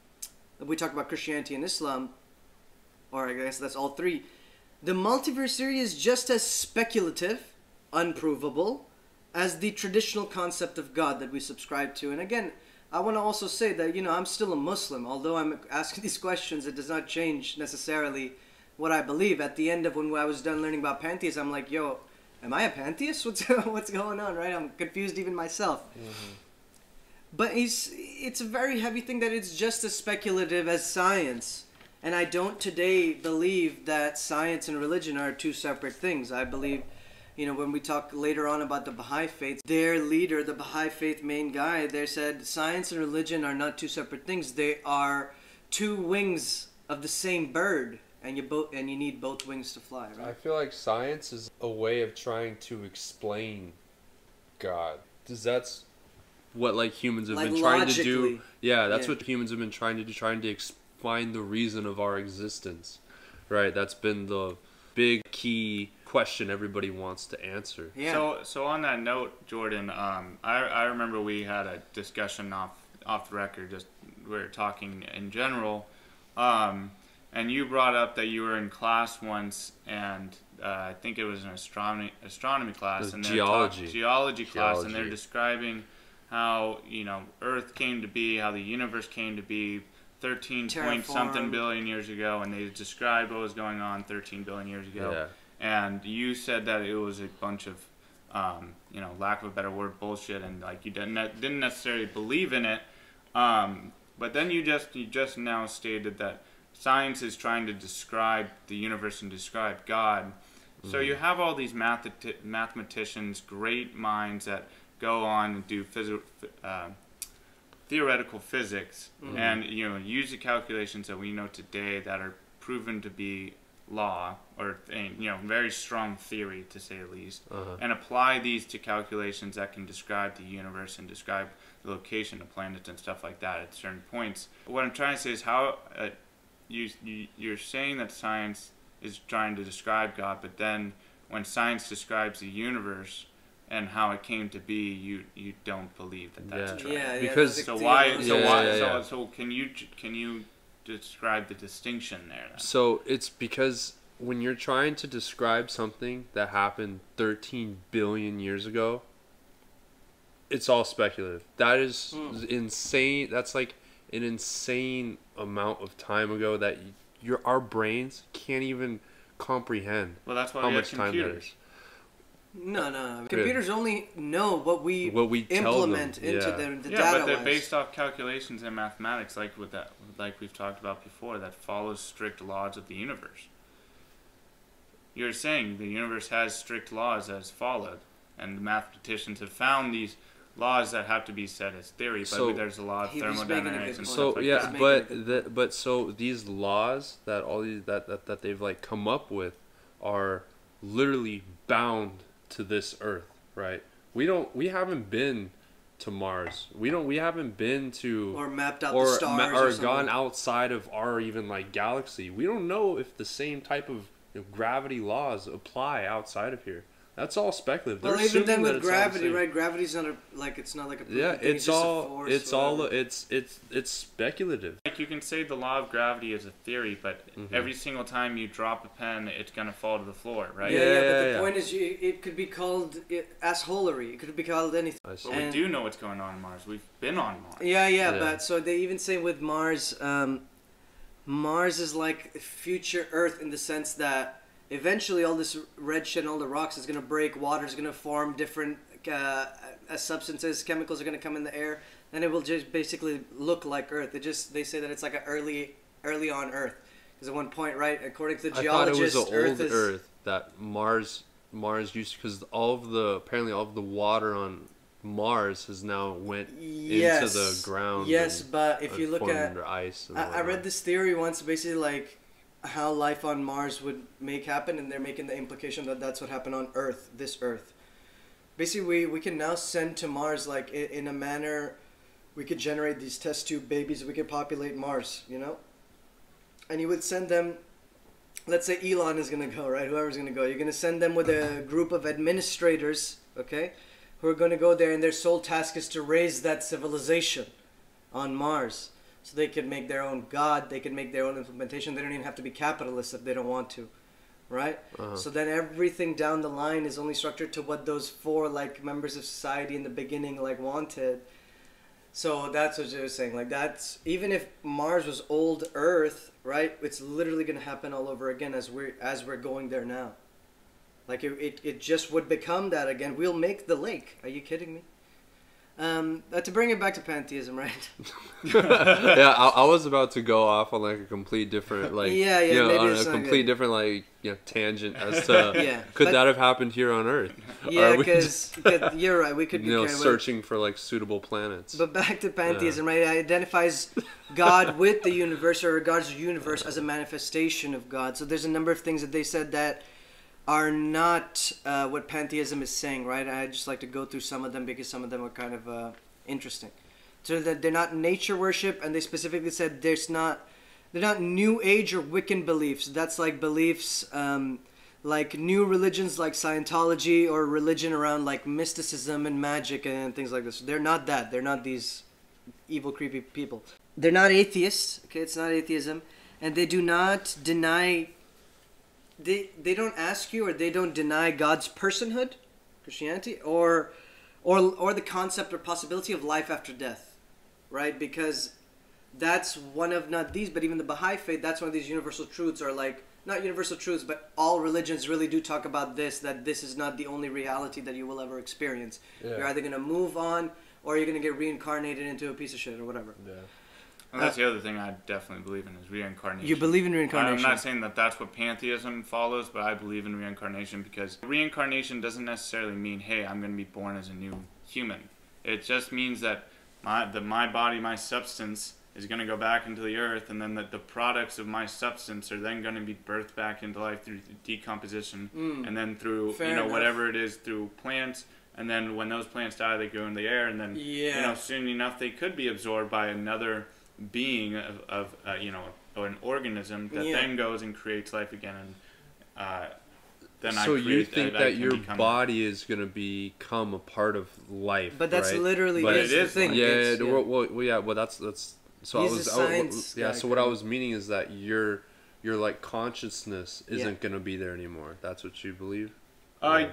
we talk about Christianity and Islam, or I guess that's all three. The multiverse theory is just as speculative, unprovable, as the traditional concept of God that we subscribe to. And again, I want to also say that, you know, I'm still a Muslim. Although I'm asking these questions, it does not change necessarily what I believe. At the end of when I was done learning about pantheism, I'm like, yo, am I a pantheist? What's, what's going on, right? I'm confused even myself. Mm-hmm. But it's, it's a very heavy thing that it's just as speculative as science. And I don't today believe that science and religion are two separate things. I believe, you know, when we talk later on about the Baha'i faith, their leader, the Baha'i faith main guy, they said science and religion are not two separate things. They are two wings of the same bird, and you both and you need both wings to fly, right I feel like science is a way of trying to explain God. Does that's what like humans have Like been trying to do? Yeah, that's Yeah. what humans have been trying to do, trying to ex- find the reason of our existence. Right, that's been the big key question everybody wants to answer. Yeah. So, so on that note, Jordan, um, I, I remember we had a discussion off off the record. Just we were talking in general, um, and you brought up that you were in class once, and uh, I think it was an astronomy astronomy class, and they're geology. talk- geology class, and they're describing describing how you know Earth came to be, how the universe came to be. 13 point something billion years ago, and they described what was going on 13 billion years ago. Yeah. and you said that it was a bunch of um, you know lack of a better word bullshit and like you didn't didn't necessarily believe in it. Um, but then you just you just now stated that science is trying to describe the universe and describe God. So you have all these math- mathematicians great minds that go on and do phys- uh, theoretical physics and you know use the calculations that we know today that are proven to be law or you know very strong theory to say the least Uh-huh. and apply these to calculations that can describe the universe and describe the location of planets and stuff like that at certain points what i'm trying to say is how uh, you, you you're saying that science is trying to describe god but then when science describes the universe and how it came to be you you don't believe that that's Yeah. true yeah, yeah, Because- that's so why? So Yeah, why? yeah, so, yeah. so can you can you describe the distinction there? Then? So it's because when you're trying to describe something that happened 13 billion years ago, it's all speculative. That is Hmm. insane. That's like an insane amount of time ago that y- your our brains can't even comprehend Well, that's why how we much have time there computers. is. No, no. Computers only know what we, What we tell them, implement into yeah. the, the yeah, data. but they're wise. based off calculations and mathematics, like with that, like we've talked about before, that follows strict laws of the universe. You're saying the universe has strict laws that is followed, and the mathematicians have found these laws that have to be set as theory. But So- there's a law of He was making a thermodynamics and point. So like yeah, that. But the, but so these laws that all these that, that that they've like come up with are literally bound to this earth, right? we don't we haven't been to Mars. We don't we haven't been to Or mapped out or the stars ma- or, or gone outside of our even like galaxy. We don't know if the same type of you know, gravity laws apply outside of here. That's all speculative. Well, They're even then with it's the gravity, right? Gravity's not a like it's not like a Yeah, proven thing, it's just a all force, it's all it's it's it's speculative. Like you can say the law of gravity is a theory, but Mhm. every single time you drop a pen, it's gonna fall to the floor, right? Yeah, yeah, Yeah, but the yeah. point is, you, it could be called it, assholery. It could be called anything. I see. But we do know what's going on on Mars. We've been on Mars. Yeah, yeah, Yeah. but so they even say with Mars, um, Mars is like future Earth in the sense that eventually all this red shit and all the rocks is gonna break, water's gonna form, different uh, substances, chemicals are gonna come in the air, and it will just basically look like Earth. It just they say that it's like an early, early on Earth. Because at one point, right, according to the I thought it was geologists, Earth is Earth that Mars Mars used because all of the apparently all of the water on Mars has now went yes, into the ground. Yes, and- but if you look at under ice. And I, I read this theory once, basically like how life on Mars would make happen, and they're making the implication that that's what happened on Earth, this Earth. Basically, we, we can now send to Mars like in, in a manner, we could generate these test tube babies. We could populate Mars, you know. And you would send them. Let's say Elon is gonna go, right? Whoever's gonna go, you're gonna send them with a group of administrators, okay, who are gonna go there, and their sole task is to raise that civilization on Mars so they could make their own god they could make their own implementation. They don't even have to be capitalists if they don't want to right? Uh-huh. so then everything down the line is only structured to what those four like members of society in the beginning like wanted. So that's what you were saying like that's even if mars was old earth right it's literally going to happen all over again as we're as we're going there now. Like it, it, it just would become that again. We'll make the lake. Are you kidding me um, uh, to bring it back to pantheism, right? yeah, I, I was about to go off on like a complete different, like Yeah, yeah, you know, maybe on a complete good. different like you know, tangent as to Yeah, could that have happened here on Earth? Yeah, because you're right. We could be you know searching for like suitable planets. But back to pantheism, right? It identifies God with the universe or God's universe as a manifestation of God. So there's a number of things that they said that are not uh, what pantheism is saying, right? I just like to go through some of them because some of them are kind of uh, interesting. So that they're not nature worship, and they specifically said there's not they're not new age or Wiccan beliefs. That's like beliefs um, like new religions like Scientology or religion around like mysticism and magic and things like this. They're not that. They're not these evil, creepy people. They're not atheists. Okay, it's not atheism, and they do not deny. They they don't ask you or they don't deny God's personhood, Christianity, or or or the concept or possibility of life after death, right? Because that's one of not these, but even the Baha'i faith. That's one of these universal truths, or like not universal truths, but all religions really do talk about this. That this is not the only reality that you will ever experience. Yeah. You're either gonna move on, or you're gonna get reincarnated into a piece of shit or whatever. yeah. And that's the other thing I definitely believe in is reincarnation. You believe in reincarnation. I'm not saying that that's what pantheism follows, but I believe in reincarnation because reincarnation doesn't necessarily mean, hey, I'm going to be born as a new human. It just means that my the my body, my substance is going to go back into the earth, and then that the products of my substance are then going to be birthed back into life through decomposition, Mm. and then through you know enough. whatever it is through plants. And then when those plants die, they go in the air, and then you know soon enough they could be absorbed by another being of, of uh, you know or an organism that Yeah. then goes and creates life again and uh, then I so you think I- I that can your become- body is gonna become a part of life? But that's right? literally But is it the is thing. like- yeah, It's- yeah, Well, well, well, yeah. Well, that's that's. So He's I a was, I w- yeah. So what I was meaning is that your your like consciousness isn't gonna be there anymore. That's what you believe. uh,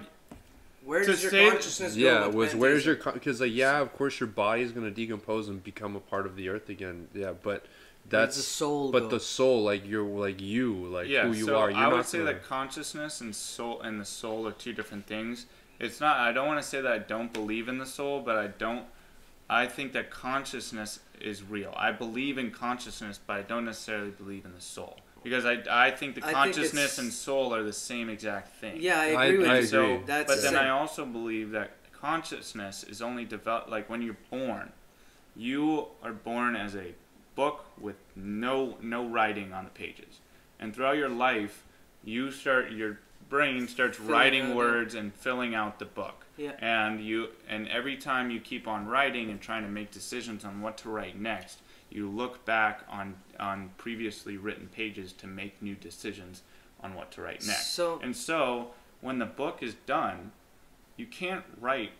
Where To does your say- consciousness go? Yeah, was where's your because like yeah, of course your body is gonna decompose and become a part of the earth again. Yeah, but that's the soul but go? the soul, like you're like you, like yeah who you so are. You're I would not say gonna- that consciousness and soul and the soul are two different things it's not I don't want to say that I don't believe in the soul but I don't I think that consciousness is real I believe in consciousness but I don't necessarily believe in the soul because I, I think the I consciousness it's- and soul are the same exact thing yeah, I I- agree with I you. agree. So, That's but then it. I also believe that consciousness is only developed like when you're born. You are born as a book with no no writing on the pages, and throughout your life, you start your brain starts Filling writing out, yeah. words and filling out the book. Yeah. And you and every time you keep on writing and trying to make decisions on what to write next, you look back on on previously written pages to make new decisions on what to write next. So- and so when the book is done, you can't write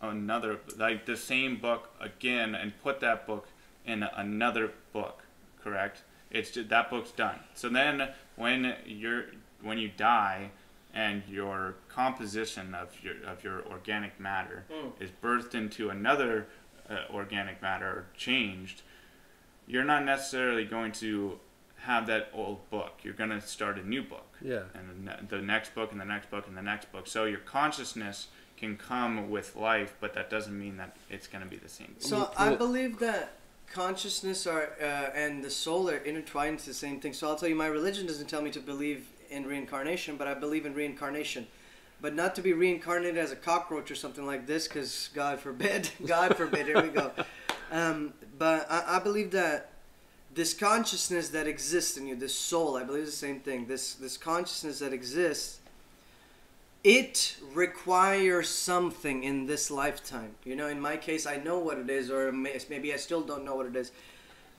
another like the same book again and put that book in another book correct it's just, that book's done so then when you're when you die and your composition of your of your organic matter Mm. is birthed into another uh, organic matter or changed you're not necessarily going to have that old book you're going to start a new book Yeah. and the next book and the next book and the next book. So your consciousness can come with life, but that doesn't mean that it's going to be the same. book. So I believe that consciousness are uh, and the soul are intertwined into the same thing. So I'll tell you, my religion doesn't tell me to believe in reincarnation, but I believe in reincarnation. But not to be reincarnated as a cockroach or something like this, because God forbid, God forbid. Here we go. Um, but I, I believe that this consciousness that exists in you, this soul, I believe the same thing. This this consciousness that exists, it requires something in this lifetime. You know, in my case, I know what it is, or maybe I still don't know what it is.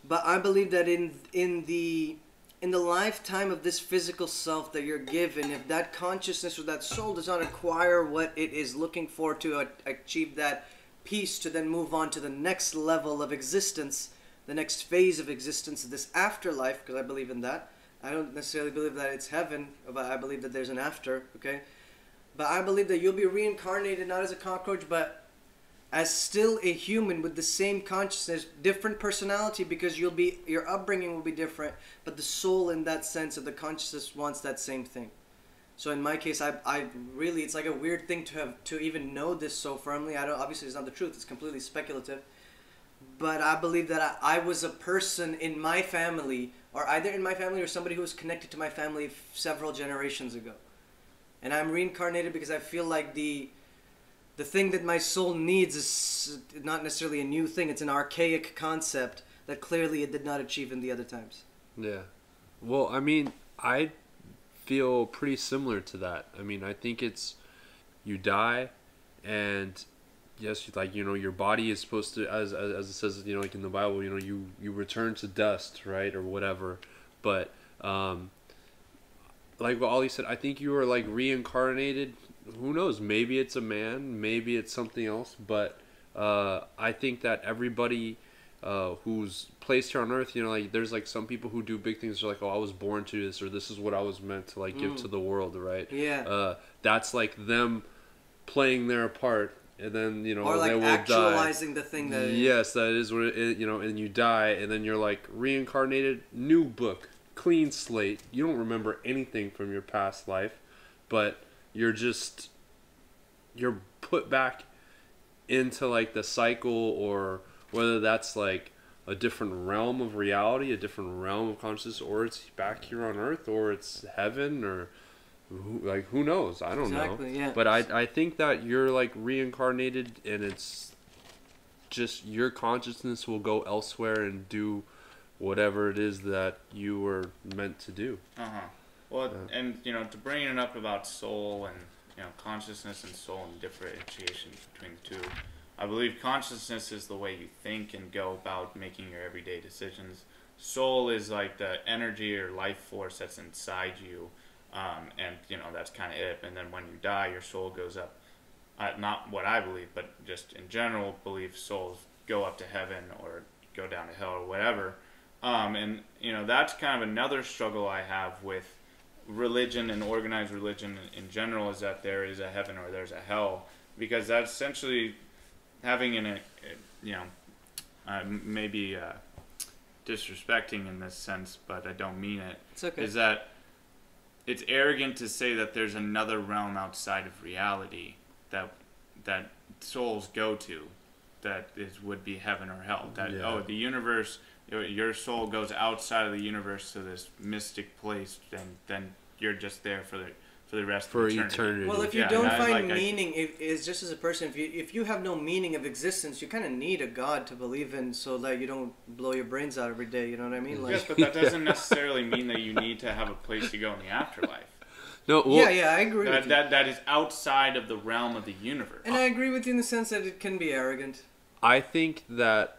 But I believe that in in the in the lifetime of this physical self that you're given, if that consciousness or that soul does not acquire what it is looking for to achieve that peace, to then move on to the next level of existence, the next phase of existence, this afterlife, because I believe in that. I don't necessarily believe that it's heaven, but I believe that there's an after. Okay, but I believe that you'll be reincarnated not as a cockroach, but as still a human with the same consciousness, different personality because you'll be your upbringing will be different, but the soul in that sense of the consciousness wants that same thing. So in my case, I, I really it's like a weird thing to have to even know this so firmly. I don't obviously it's not the truth. It's completely speculative. But I believe that I, I was a person in my family, or either in my family or somebody who was connected to my family f- several generations ago, and I'm reincarnated because I feel like the the thing that my soul needs is not necessarily a new thing. It's an archaic concept that clearly it did not achieve in the other times. Yeah. Well, I mean, I feel pretty similar to that. I mean, I think it's you die, and yes, like you know, your body is supposed to, as as, as it says, you know, like in the Bible, you know, you you return to dust, right, or whatever. But um, like what Ollie said, I think you are like reincarnated. Who knows? Maybe it's a man, maybe it's something else. But uh, I think that everybody uh, who's placed here on Earth, you know, like there's like some people who do big things. They're like, oh, I was born to this, or this is what I was meant to like give Mm. to the world, right? Yeah. Uh, that's like them playing their part, and then you know or like they will die. actualizing the thing that. Yes, that is what it, you know, and you die, and then you're like reincarnated, new book, clean slate. You don't remember anything from your past life, but you're just you're put back into like the cycle, or whether that's like a different realm of reality, a different realm of consciousness, or it's back here on Earth, or it's heaven, or who, like who knows? I don't know. Exactly, yeah. But I I think that you're like reincarnated, and it's just your consciousness will go elsewhere and do whatever it is that you were meant to do. Uh huh. Well, Yeah. and you know, to bring it up about soul and you know consciousness and soul and differentiation between the two, I believe consciousness is the way you think and go about making your everyday decisions. Soul is like the energy or life force that's inside you, um, and you know that's kind of it. And then when you die, your soul goes up. Uh, not what I believe, but just in general, believe souls go up to heaven or go down to hell or whatever. Um, and you know that's kind of another struggle I have with religion and organized religion in, general is that there is a heaven or there's a hell because that's essentially having an, a, you know, uh, maybe uh, disrespecting in this sense, but I don't mean it. It's okay. Is that it's arrogant to say that there's another realm outside of reality that that souls go to, that is would be heaven or hell. That Yeah. oh, the universe, your- your soul goes outside of the universe to this mystic place, and then you're just there for the for the rest For of eternity. eternity. Well, if you Yeah, don't I- find like, meaning, if, is just as a person, if you if you have no meaning of existence, you kind of need a god to believe in, so that you don't blow your brains out every day. You know what I mean? Mm-hmm. Like, Yes, but that doesn't necessarily mean that you need to have a place to go in the afterlife. No, well, yeah, yeah, I agree with That, you. that that is outside of the realm of the universe. and I agree with you in the sense that it can be arrogant. I think that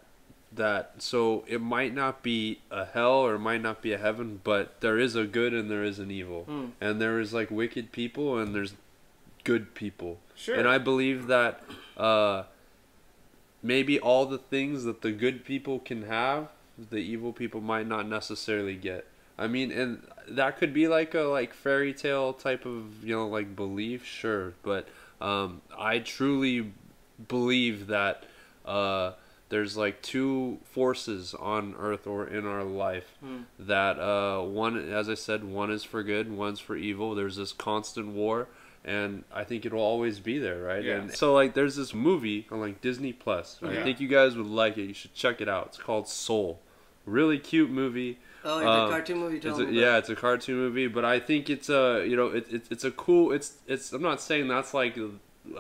that so it might not be a hell or it might not be a heaven, but there is a good and there is an evil, Hmm. and there is like wicked people and there's good people. Sure. And I believe that uh, maybe all the things that the good people can have, the evil people might not necessarily get. I mean, and that could be like a like fairy tale type of you know like belief, sure. But um, I truly believe that uh, there's like two forces on Earth or in our life Hmm. that uh, one, as I said, one is for good, one's for evil. There's this constant war, and I think it'll always be there, right? Yeah. And so like, there's this movie on like Disney Plus. I Yeah. think you guys would like it. You should check it out. It's called Soul. Really cute movie. Oh, it's Um, the cartoon movie. It's a, yeah, it's a cartoon movie, but I think it's a you know it, it, it's a cool. It's it's. I'm not saying that's like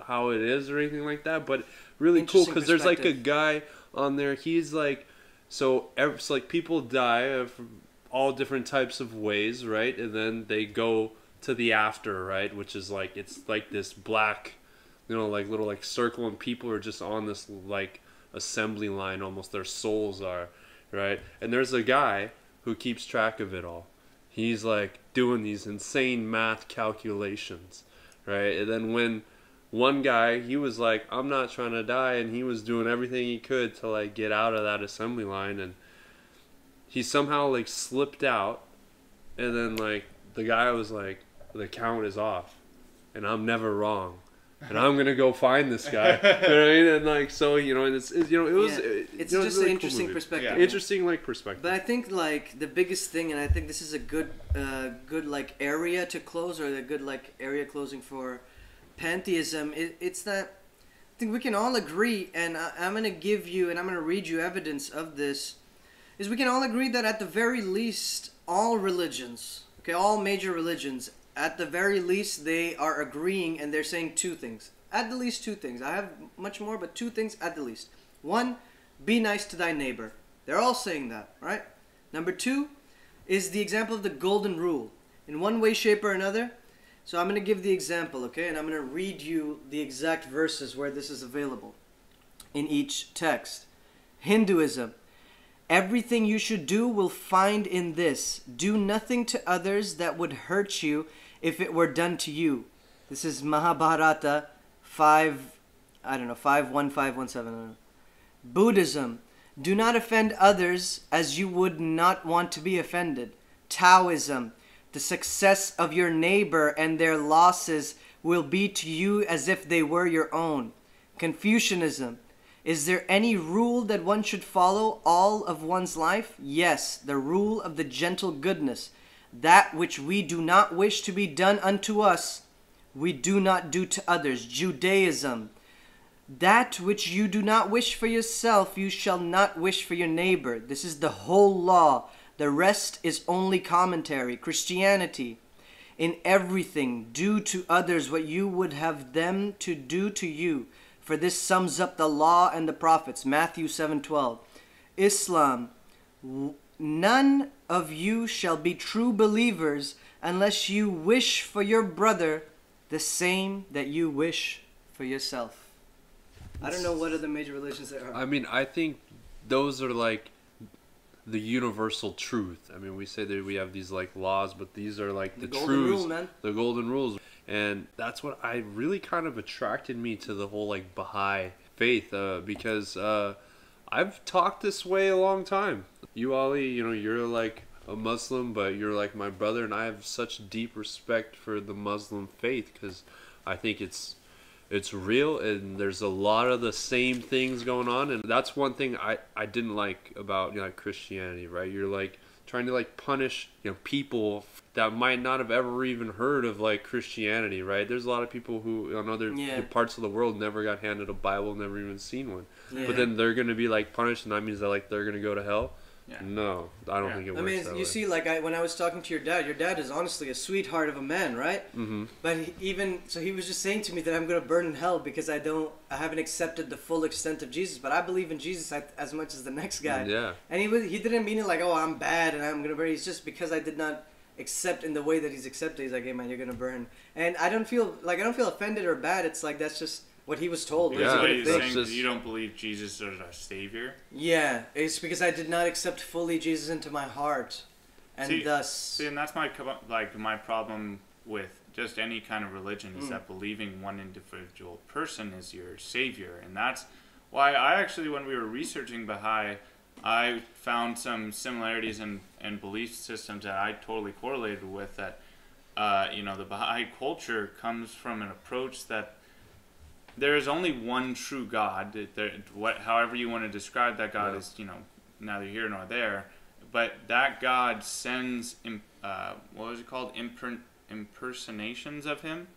how it is or anything like that, but really cool because there's like a guy on there. He's like so. So like people die of all different types of ways, right? And then they go to the after, right? Which is like it's like this black, you know, like little like circle, and people are just on this like assembly line. Almost their souls are, right? And there's a guy who keeps track of it all. He's like doing these insane math calculations, right? And then when one guy, he was like, I'm not trying to die, and he was doing everything he could to like get out of that assembly line, and he somehow like slipped out, and then like the guy was like, the count is off, and I'm never wrong. And I'm gonna go find this guy, you know I mean? And like so, you know, and it's, it's you know, it was Yeah. it- It's know, just really an interesting movie. perspective. Yeah. Interesting like perspective. But I think like the biggest thing, and I think this is a good, uh, good like area to close, or a good like area closing for pantheism. It, it's that I think we can all agree, and I, I'm gonna give you, and I'm gonna read you evidence of this. Is we can all agree that at the very least, all religions, okay, all major religions, at the very least, they are agreeing, and they're saying two things. At the least, two things. I have much more, but two things at the least. One, be nice to thy neighbor. They're all saying that, right? Number two is the example of the golden rule. In one way, shape, or another. So I'm going to give the example, okay? And I'm going to read you the exact verses where this is available in each text. Hinduism. Everything you should do will find in this. Do nothing to others that would hurt you if it were done to you. This is Mahabharata 5, I don't know, 51517. I don't know. Buddhism. Do not offend others as you would not want to be offended. Taoism. The success of your neighbor and their losses will be to you as if they were your own. Confucianism. Is there any rule that one should follow all of one's life? Yes, the rule of the gentle goodness. That which we do not wish to be done unto us, we do not do to others. Judaism. That which you do not wish for yourself, you shall not wish for your neighbor. This is the whole law. The rest is only commentary. Christianity. In everything, do to others what you would have them to do to you. For this sums up the law and the prophets. Matthew 7:12. Islam. None of you shall be true believers unless you wish for your brother the same that you wish for yourself. I don't know what other major religions there are. I mean, I think those are like the universal truth. I mean, we say that we have these like laws, but these are like The the, golden truths, rule, man. the golden rules, and that's what I really kind of attracted me to the whole like Baha'i faith uh, because uh, I've talked this way a long time. You, Ali, you know, you're like a Muslim, but you're like my brother, and I have such deep respect for the Muslim faith because I think it's it's real and there's a lot of the same things going on and that's one thing I, I didn't like about you know, like Christianity right you're like trying to like punish you know people that might not have ever even heard of like Christianity right there's a lot of people who in other Yeah. parts of the world never got handed a Bible never even seen one Yeah. but then they're gonna be like punished and that means that like they're gonna go to hell Yeah. no I don't Yeah. think it was. I mean, that you way. see, like I, when I was talking to your dad, your dad is honestly a sweetheart of a man, right? mm-hmm. But he, even so, he was just saying to me that I'm gonna burn in hell because I don't, I haven't accepted the full extent of Jesus. But I believe in Jesus as, as much as the next guy. yeah And he was, he didn't mean it like, oh, I'm bad and I'm gonna burn. It's just because I did not accept in the way that he's accepted. He's like, hey man, you're gonna burn. And I don't feel like I don't feel offended or bad. It's like that's just what he was told. Yeah, was a good he's thing. saying you don't believe Jesus is our savior. Yeah, it's because I did not accept fully Jesus into my heart, and See- thus. See, and that's my like my problem with just any kind of religion Mm. is that believing one individual person is your savior, and that's why I actually, when we were researching Baha'i, I found some similarities in, in belief systems that I totally correlated with. That uh, you know, the Baha'i culture comes from an approach that there is only one true God. There, what, however you want to describe that God Yeah. is, you know, neither here nor there. But that God sends, uh, what was it called, Imper- impersonations of Him,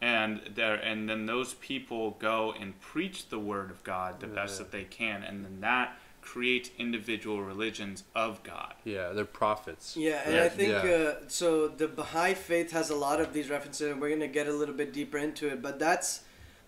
and there, and then those people go and preach the word of God the best that they can, and then that creates individual religions of God. Yeah, they're prophets. Yeah, and Yeah. I think Yeah. uh, so. The Baha'i faith has a lot of these references, and we're gonna get a little bit deeper into it. But that's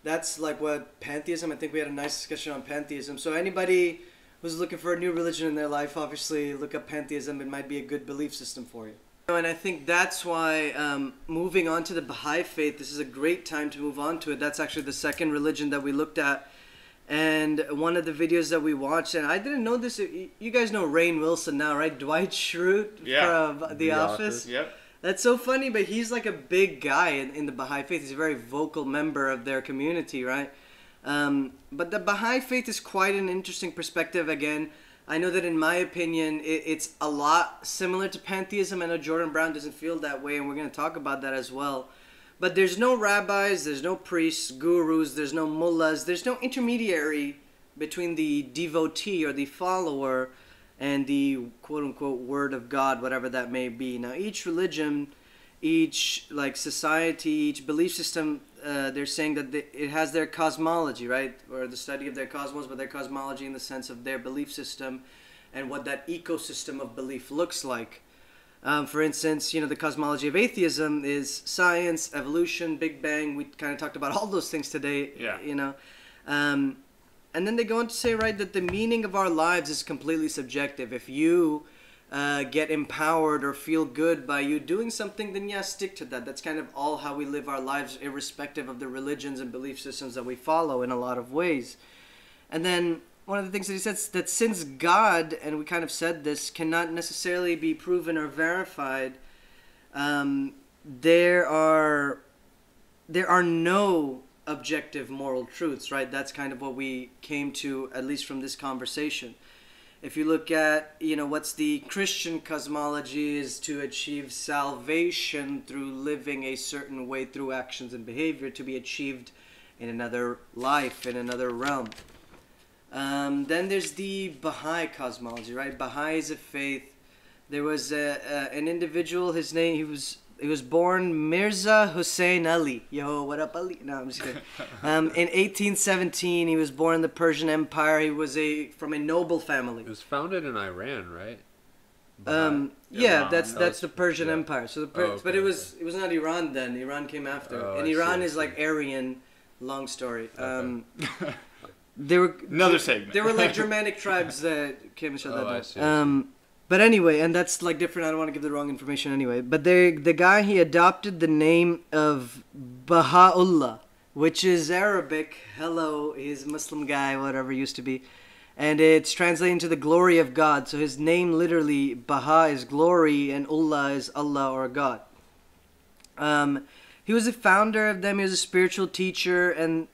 that's like what pantheism. I think we had a nice discussion on pantheism. So anybody who's looking for a new religion in their life, obviously look up pantheism. It might be a good belief system for you. And I think that's why um, moving on to the Baha'i faith, this is a great time to move on to it. That's actually the second religion that we looked at. And one of the videos that we watched, and I didn't know this. You you guys know Rainn Wilson now, right? Dwight Schrute Yeah. from The, The Office. Office. Yep. That's so funny, but he's like a big guy in, in the Baha'i faith. He's a very vocal member of their community, right? Um, but the Baha'i faith is quite an interesting perspective. Again, I know that in my opinion, it, it's a lot similar to pantheism. I know Jordan Brown doesn't feel that way, and we're going to talk about that as well. But there's no rabbis, there's no priests, gurus, there's no mullahs, there's no intermediary between the devotee or the follower and the quote unquote word of God, whatever that may be. Now, each religion, each like society, each belief system, uh, they're saying that the, it has their cosmology, right, or the study of their cosmos, but their cosmology in the sense of their belief system and what that ecosystem of belief looks like. Um, for instance, you know, the cosmology of atheism is science, evolution, Big Bang. We kind of talked about all those things today. Yeah. You know, um, and then they go on to say, right, that the meaning of our lives is completely subjective. If you uh, get empowered or feel good by you doing something, then yeah, stick to that. That's kind of all how we live our lives, irrespective of the religions and belief systems that we follow in a lot of ways. And then one of the things that he says that since God, and we kind of said this, cannot necessarily be proven or verified, um, there are there are no objective moral truths, right? That's kind of what we came to, at least from this conversation. If you look at, you know, what's the Christian cosmology is to achieve salvation through living a certain way through actions and behavior to be achieved in another life, in another realm. Um, then there's the Baha'i cosmology, right? Baha'i is a faith. There was a, a, an individual. His name he was he was born Mirza Hussein Ali. Yo, what up, Ali? No, I'm just kidding. Um, in 1817, he was born in the Persian Empire. He was a from a noble family. It was founded in Iran, right? Um, yeah, Iran. that's Oh, that's the Persian yeah. Empire. So the per- Oh, but it was it was not Iran then. Iran came after, Oh, and I Iran I is like Aryan. Long story. Okay. Um, there were Another segment. There were like Germanic tribes that came and shut Oh, that I down. see, I see. Um, but anyway, and that's like different. I don't want to give the wrong information anyway. But they, the guy he adopted the name of Baha'u'llah, which is Arabic. Hello, he's Muslim guy, whatever used to be, and it's translated into the glory of God. So his name literally Baha is glory, and Ullah is Allah or God. Um, he was a founder of them. He was a spiritual teacher, and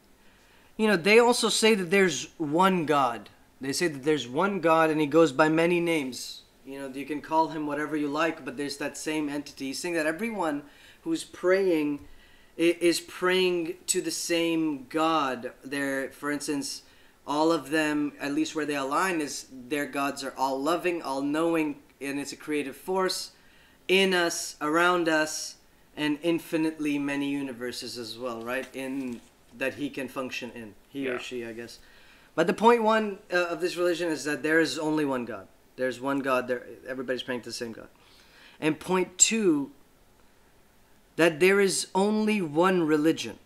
you know they also say that there's one God. They say that there's one God, and he goes by many names. You know, you can call him whatever you like, but there's that same entity. He's saying that everyone who's praying is praying to the same God. There, for instance, all of them, at least where they align, is their gods are all loving, all knowing, and it's a creative force in us, around us, and infinitely many universes as well, right? In that he can function in, he or she, I guess. But the point one uh, of this religion is that there is only one God. There's one God. There, everybody's praying to the same God. And point two, that there is only one religion.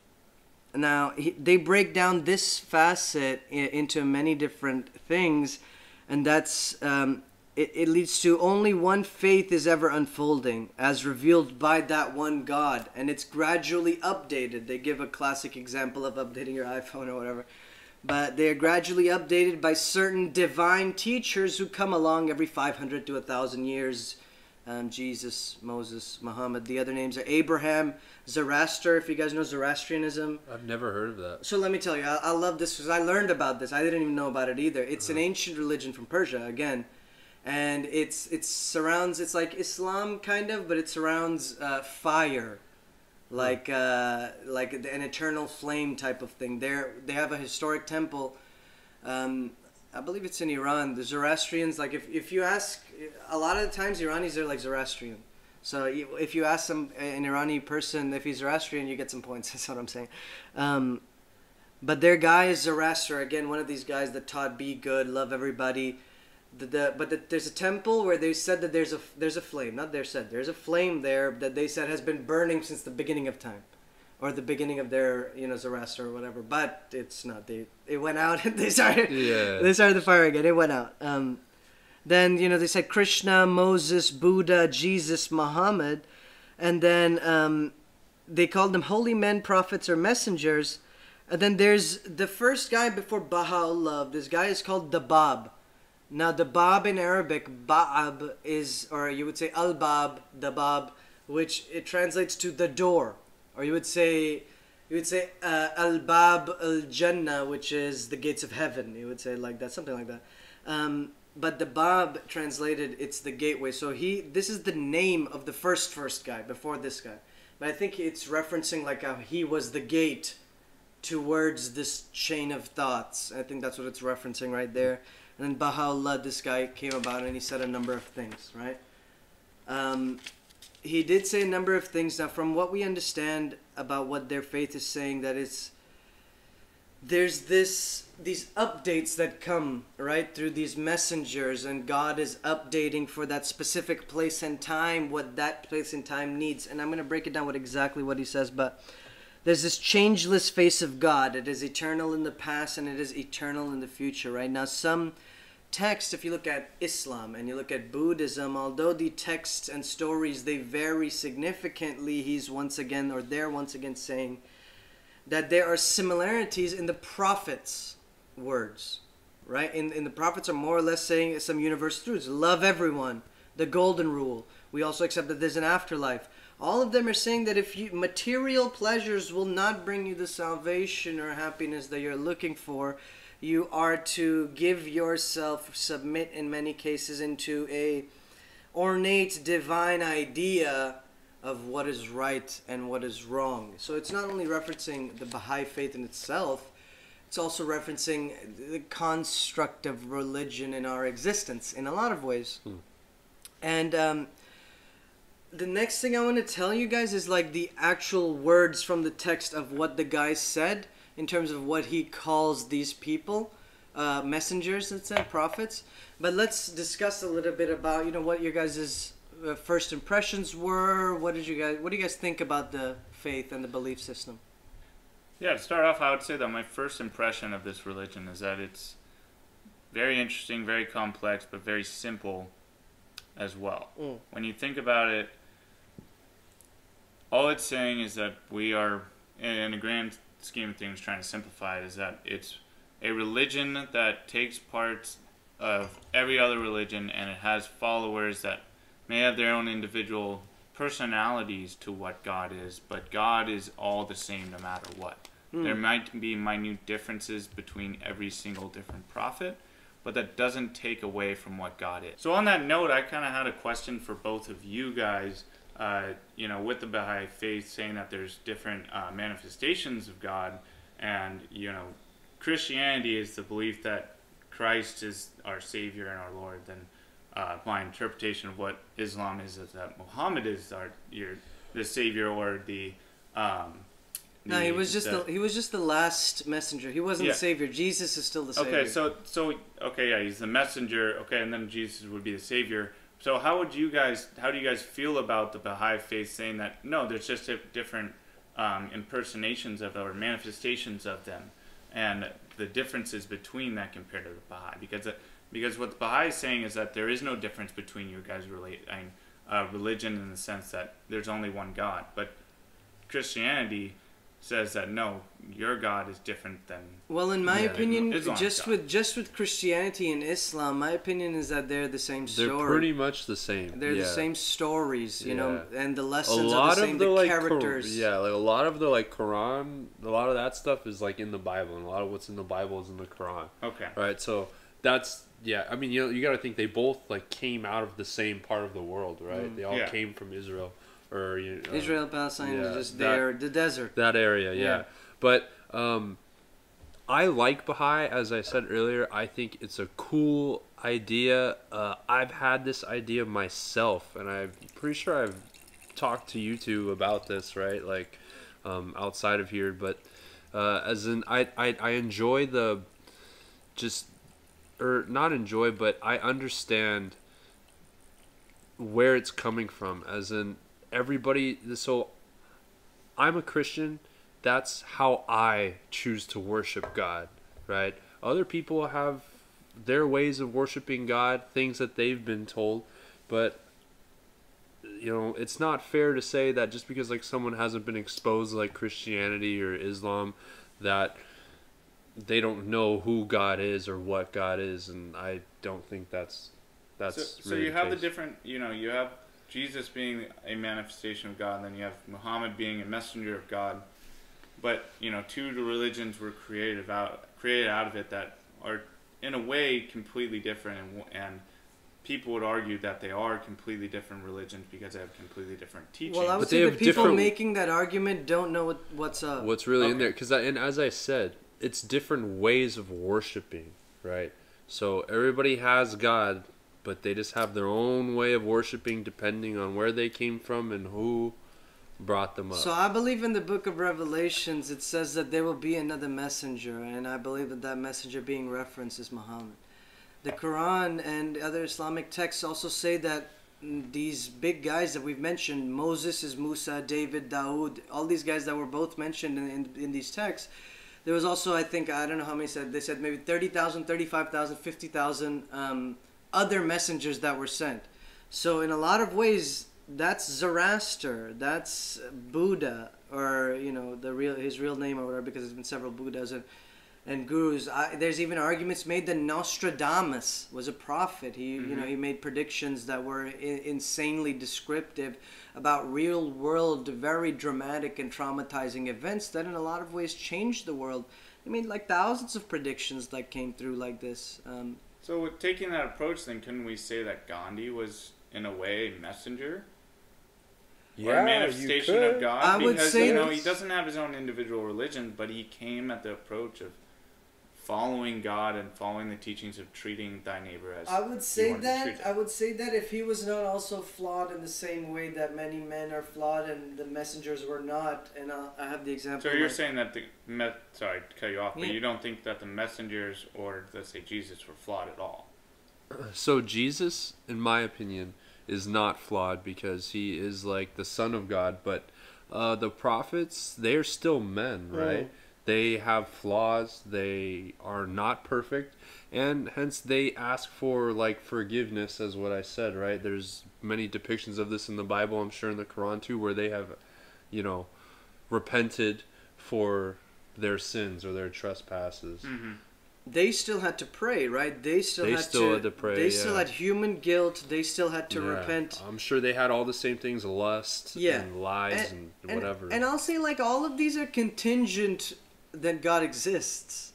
Now they break down this facet into many different things, and that's um, it, it leads to only one faith is ever unfolding as revealed by that one God, and it's gradually updated. They give a classic example of updating your iPhone or whatever. But they are gradually updated by certain divine teachers who come along every 500 to 1,000 years. Um, Jesus, Moses, Muhammad. The other names are Abraham, Zoroaster, if you guys know Zoroastrianism. I've never heard of that. So let me tell you, I, I love this because I learned about this. I didn't even know about it either. It's an ancient religion from Persia, again, and it's it surrounds. It's like Islam kind of, but it surrounds uh, fire, like uh, like an eternal flame type of thing. They they have a historic temple. Um, I believe it's in Iran. The Zoroastrians, like if if you ask, a lot of the times Iranis are like Zoroastrian. So if you ask some an Irani person if he's Zoroastrian, you get some points. That's what I'm saying. Um, but their guy is Zoroaster again, one of these guys that taught be good, love everybody. The, the but the, there's a temple where they said that there's a there's a flame. Not there said there's a flame there that they said has been burning since the beginning of time, or the beginning of their you know Zoroaster or whatever. But it's not. They it went out and they started Yeah. they started the fire again. It went out. Um, then you know they said Krishna, Moses, Buddha, Jesus, Muhammad, and then um, they called them holy men, prophets, or messengers. And then there's the first guy before Baha'u'llah. This guy is called the Bab. Now the Bab in Arabic, Ba'ab is, or you would say Al Bab, the Bab, which it translates to the door, or you would say, you would say uh, Al Bab Al Jannah, which is the gates of heaven. You would say like that, something like that. Um, but the Bab translated, it's the gateway. So he, this is the name of the first first guy before this guy. But I think it's referencing like how he was the gate towards this chain of thoughts. I think that's what it's referencing right there. And then Baha'u'llah, this guy came about and he said a number of things, right? Um, he did say a number of things. Now, from what we understand about what their faith is saying, that it's there's this these updates that come right through these messengers and god is updating for that specific place and time what that place and time needs and i'm going to break it down with exactly what he says but there's this changeless face of god it is eternal in the past and it is eternal in the future right now some texts, if you look at islam and you look at buddhism although the texts and stories they vary significantly he's once again or they're once again saying that there are similarities in the prophets' words, right? In, in the prophets are more or less saying some universal truths. Love everyone, the golden rule. We also accept that there's an afterlife. All of them are saying that if you material pleasures will not bring you the salvation or happiness that you're looking for, you are to give yourself, submit in many cases into a ornate divine idea of what is right and what is wrong. So it's not only referencing the Baha'i faith in itself, it's also referencing the construct of religion in our existence in a lot of ways. And um, the next thing I want to tell you guys is like the actual words from the text of what the guy said in terms of what he calls these people. Uh, messengers, and said prophets. But let's discuss a little bit about you know what your guys' uh, first impressions were. What did you guys? What do you guys think about the faith and the belief system? Yeah, to start off, I would say that my first impression of this religion is that it's very interesting, very complex, but very simple as well. Mm. When you think about it, all it's saying is that we are, in a grand scheme of things, trying to simplify it, is that it's a religion that takes parts of every other religion and it has followers that may have their own individual personalities to what God is, but God is all the same no matter what. Hmm. There might be minute differences between every single different prophet, but that doesn't take away from what God is. So, on that note, I kind of had a question for both of you guys. Uh, you know, with the Baha'i faith saying that there's different uh, manifestations of God, and you know, Christianity is the belief that Christ is our Savior and our Lord. Then, uh, my interpretation of what Islam is is that Muhammad is our your the Savior or the um, No, he was just the, he was just the last messenger. He wasn't Yeah. the savior. Jesus is still the savior. Okay, so so okay, yeah, he's the messenger. Okay, and then Jesus would be the savior. So how would you guys? How do you guys feel about the Baha'i faith saying that no, there's just different um, impersonations of or manifestations of them, and the differences between that compared to the Baha'i? Because uh, Because what the Baha'i is saying is that there is no difference between your guys' relate, uh, religion in the sense that there's only one God. But Christianity says that no, your God is different than. Well, in my Yeah. opinion, Islam's just God. with just with Christianity and Islam, my opinion is that they're the same They're story. pretty much the same. They're the same stories, you know, and the A lessons lot are the same. of the, the like Qur- characters. yeah, like a lot of the like Quran, a lot of that stuff is like in the Bible, and a lot of what's in the Bible is in the Quran. Okay. right? So that's yeah. I mean, you know, you got to think they both like came out of the same part of the world, right? Mm. They all Yeah. came from Israel or you know, Israel, Palestine, yeah, just that- there, the desert. that area, yeah. Yeah. But um, I like Baha'i, as I said earlier. I think it's a cool idea. Uh, I've had this idea myself, and I'm pretty sure I've talked to you two about this, right? Like um, outside of here, but uh, as in, I, I I enjoy the just or not enjoy, but I understand where it's coming from. As in, everybody. So I'm a Christian. That's how I choose to worship God, right? Other people have their ways of worshiping God, things that they've been told, but you know, it's not fair to say that just because like someone hasn't been exposed to, like Christianity or Islam that they don't know who God is or what God is and I don't think that's that's so, so really you have the different, you know, you have Jesus being a manifestation of God, and then you have Muhammad being a messenger of God. But you know, two religions were created out created out of it that are in a way completely different, and, and people would argue that they are completely different religions because they have completely different teachings. Well, I would But say the people different- making that argument don't know what, what's up. what's really in there because and as i said it's different ways of worshiping right so everybody has god but they just have their own way of worshiping depending on where they came from and who brought them up So I believe in the book of Revelations it says that there will be another messenger, and I believe that that messenger being referenced is Muhammad. The Quran and other Islamic texts also say that mm, these big guys that we've mentioned, Moses is Musa, David, Dawood, all these guys that were both mentioned in, in, in these texts. There was also, I think, I don't know how many said, they said maybe 30,000, 35,000, 50,000 um, other messengers that were sent. So in a lot of ways, that's Zoroaster, that's Buddha, or you know the real his real name or whatever, because there's been several Buddhas and and gurus. I, there's even arguments made that Nostradamus was a prophet. He you know he made predictions that were I- insanely descriptive about real world, very dramatic and traumatizing events that in a lot of ways changed the world. I mean, like thousands of predictions that came through like this. Um, so with taking that approach, then couldn't we say that Gandhi was in a way a messenger? or a manifestation of God I would because say you know he doesn't have his own individual religion, but he came at the approach of following God and following the teachings of treating thy neighbor as I would say wanna that. I would say that if he was not also flawed in the same way that many men are flawed and the messengers were not, and I'll, I have the example. So you're like- saying that the me- sorry to cut you off, but you don't think that the messengers or let's say Jesus were flawed at all. so jesus in my opinion is not flawed because he is like the son of god but uh, the prophets they're still men right they have flaws they are not perfect and hence they ask for like forgiveness as what i said right there's many depictions of this in the bible i'm sure in the quran too where they have you know repented for their sins or their trespasses Mm-hmm. they still had to pray, right? They still They had still to. had to pray, They still had human guilt. They still had to Yeah. repent. i'm sure they had all the same things lust Yeah. and lies and, whatever And I'll say like all of these are contingent that God exists.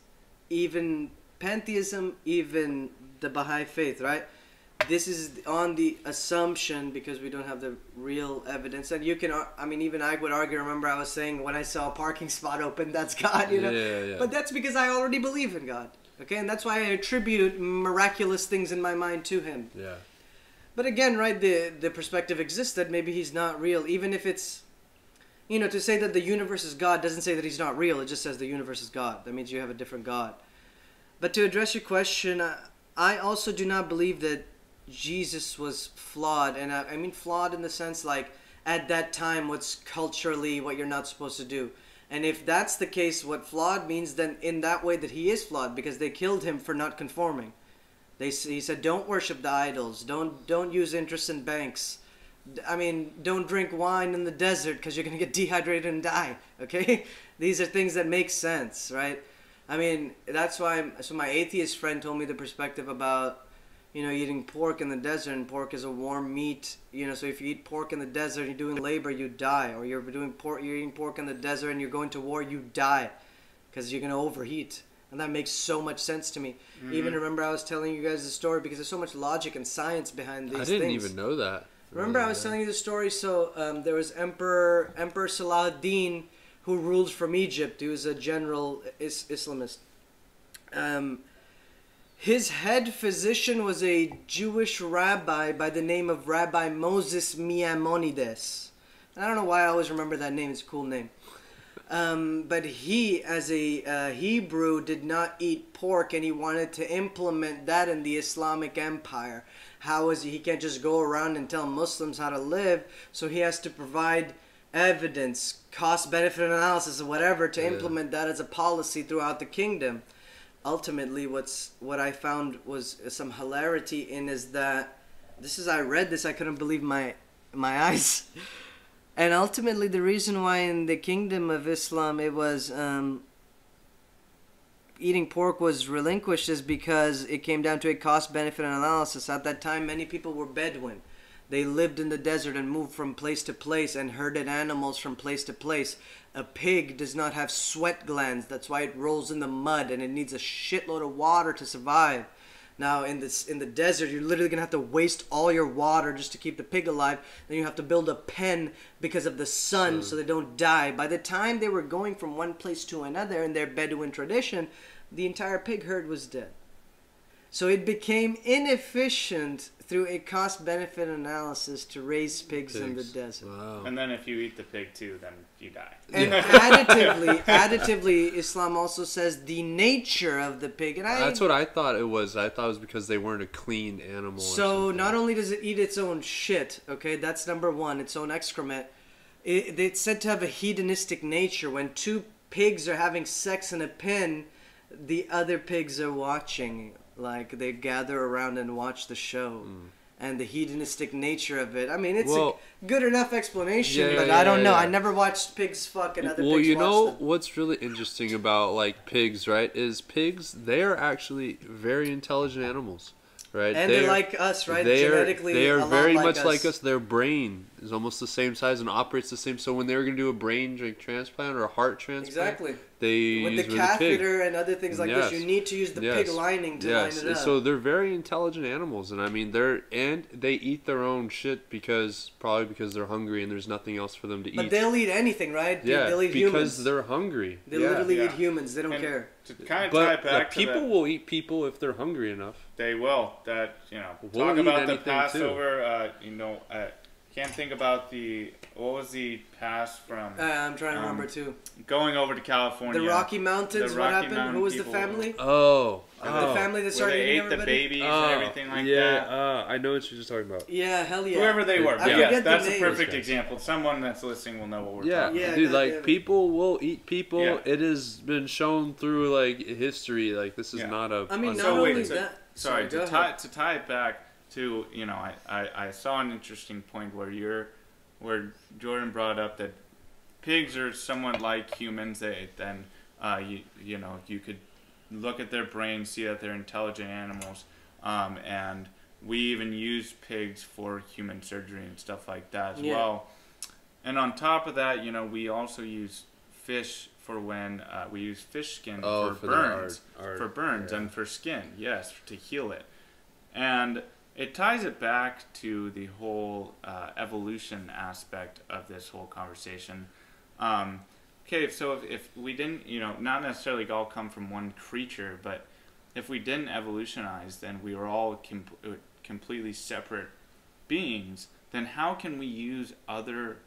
Even pantheism, even the Baha'i faith, right? This is on the assumption because we don't have the real evidence. And you can, I mean, even I would argue. Remember, I was saying when I saw a parking spot open, that's God, you know. Yeah, yeah. But that's because I already believe in God. Okay, and that's why I attribute miraculous things in my mind to Him. yeah But again, right, the the perspective exists that maybe he's not real, even if it's, you know, to say that the universe is God doesn't say that he's not real. It just says the universe is God. That means you have a different God. But to address your question, I, I also do not believe that Jesus was flawed, and I, I mean flawed in the sense like at that time what's culturally what you're not supposed to do. And if that's the case, what flawed means, then in that way that he is flawed because they killed him for not conforming. They he said don't worship the idols. Don't don't use interest in banks. I mean, don't drink wine in the desert because you're gonna get dehydrated and die. Okay, these are things that make sense, right? I mean, that's why. I'm, so my atheist friend told me the perspective about, you know, eating pork in the desert, and pork is a warm meat. You know, so if you eat pork in the desert, you're doing labor, you die, or you're doing pork, you're eating pork in the desert, and you're going to war, you die, because you're gonna overheat. And that makes so much sense to me. Even mm-hmm. remember, I was telling you guys the story because there's so much logic and science behind these I didn't things. even know that. Remember, I was telling you the story. So um, there was Emperor Emperor Salahuddin who ruled from Egypt. He was a general is- Islamist. Um, his head physician was a Jewish rabbi by the name of Rabbi Moses Maimonides. I don't know why I always remember that name. It's a cool name. Um, but he, as a uh, Hebrew, did not eat pork, and he wanted to implement that in the Islamic Empire. How is he? He can't just go around and tell Muslims how to live, so he has to provide evidence, cost benefit analysis, or whatever, to Yeah. implement that as a policy throughout the kingdom. Ultimately, what's what I found was some hilarity in is that this is I read this, I couldn't believe my my eyes. And ultimately, the reason why in the kingdom of Islam it was um, eating pork was relinquished is because it came down to a cost benefit analysis. At that time, many people were Bedouin. They lived in the desert and moved from place to place and herded animals from place to place. A pig does not have sweat glands. That's why it rolls in the mud and it needs a shitload of water to survive. Now in this in the desert, you're literally gonna have to waste all your water just to keep the pig alive. Then you have to build a pen because of the sun, so they don't die. By the time they were going from one place to another in their Bedouin tradition, the entire pig herd was dead. So it became inefficient through a cost benefit analysis to raise pigs, in the desert. Wow. And then if you eat the pig too, then you die. And additively, additively, Islam also says the nature of the pig, and I That's what I thought it was. I thought it was because they weren't a clean animal. So not only does it eat its own shit, okay, that's number one, its own excrement. It, it's said to have a hedonistic nature. When two pigs are having sex in a pen, the other pigs are watching. Like they gather around and watch the show. Hmm. And the hedonistic nature of it. I mean, it's. Well- a good enough explanation, Yeah, but yeah, I don't know. I never watched pigs fuck and other well, pigs Well, you know them. what's really interesting about like pigs, right? Is pigs they are actually very intelligent animals, right? And they're They're- like us, right? They are, Genetically, they a are lot very like much us. like us. Their brain is almost the same size and operates the same. So when they were going to do a brain like, transplant or a heart transplant, Exactly. they With use the with a pig. catheter and other things like Yes. this, you need to use the pig lining to yes. line it up. So they're very intelligent animals, and I mean they're and they eat their own shit because probably because they're hungry and there's nothing else for them to But eat. But they'll eat anything, right? They- yeah, they'll eat because humans. they're hungry. They yeah. literally Yeah. eat humans. They don't And care. To kind of tie But back the to people the- will eat people if they're hungry enough. They will. That you know. We'll talk about the. Passover. Uh, you know, uh, can't think about the what was the pass from Uh, I'm trying to Um, remember too. going over to California. The Rocky Mountains. the what happened? Mountain Who was people- the family? Oh, And The family that where started they eating ate the everybody. babies and everything like yeah, that. Uh, I know what you're just talking about. Yeah, hell yeah. Whoever they were. I But forget yes, the that's a perfect example. Someone that's listening will know what we're Yeah, talking Yeah, dude, like damn people will eat people. Yeah. It has been shown through like history. Like this is Yeah. not a. I mean, not So only so- that. Sorry, to tie to tie it back to you know I, I, I saw an interesting point where you're where Jordan brought up that pigs are somewhat like humans. They then uh, you you know you could look at their brains, see that they're intelligent animals, um, and we even use pigs for human surgery and stuff like that as Yeah. well. And on top of that, you know, we also use fish for when uh, we use fish skin Oh, for, for burns, art- art, for burns yeah. and for skin, yes, to heal it. And it ties it back to the whole uh, evolution aspect of this whole conversation. Um, okay, so if, if we didn't, you know, not necessarily all come from one creature, but if we didn't evolutionize, then we were all com- uh, completely separate beings. Then how can we use other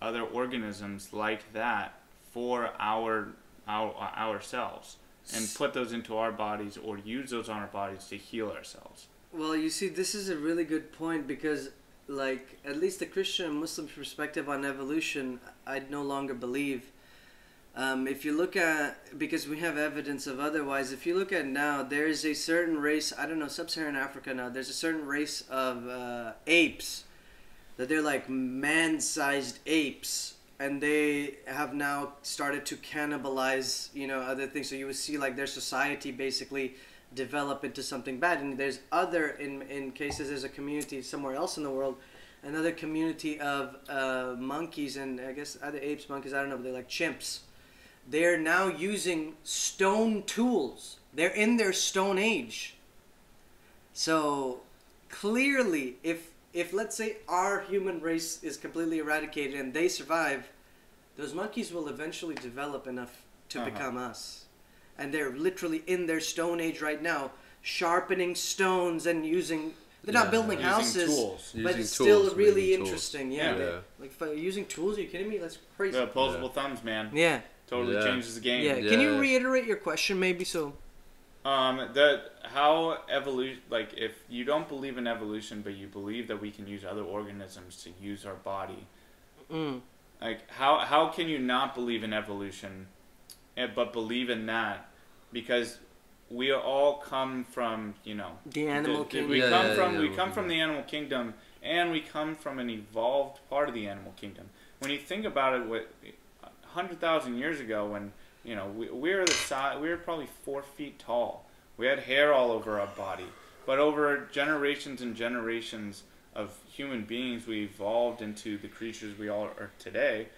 other organisms like that for our our ourselves and put those into our bodies or use those on our bodies to heal ourselves? Well, you see, this is a really good point because, like, at least the Christian and Muslim perspective on evolution, I'd no longer believe. Um, if you look at because we have evidence of otherwise, if you look at now, there is a certain race. I don't know sub-Saharan Africa now. There's a certain race of uh, apes that they're like man-sized apes, and they have now started to cannibalize you know other things. So you would see like their society basically develop into something bad. And there's other in in cases there's a community somewhere else in the world another community of uh, monkeys and I guess other apes, monkeys, I don't know, but they're like chimps. They're now using stone tools. They're in their stone age. So clearly, if if let's say our human race is completely eradicated and they survive, those monkeys will eventually develop enough to Uh-huh. become us. And they're literally in their stone age right now, sharpening stones and using. They're not Yeah. building Using houses, tools. but Using it's still really interesting. Yeah, Yeah. like using tools. Are you kidding me? That's crazy. The opposable thumbs, man. Yeah, Totally Yeah. changes the game. yeah. Can you reiterate your question, maybe? So Um, the how evolution like if you don't believe in evolution, but you believe that we can use other organisms to use our body, mm, like how how can you not believe in evolution, eh, but believe in that, because we all come from you know the animal the- the- kingdom. we Yeah, come yeah, from yeah, we animal come from the animal kingdom, and we come from an evolved part of the animal kingdom. When you think about it, what hundred thousand years ago, when you know we, we were the size, we were probably four feet tall. We had hair all over our body, but over generations and generations of human beings, we evolved into the creatures we all are today.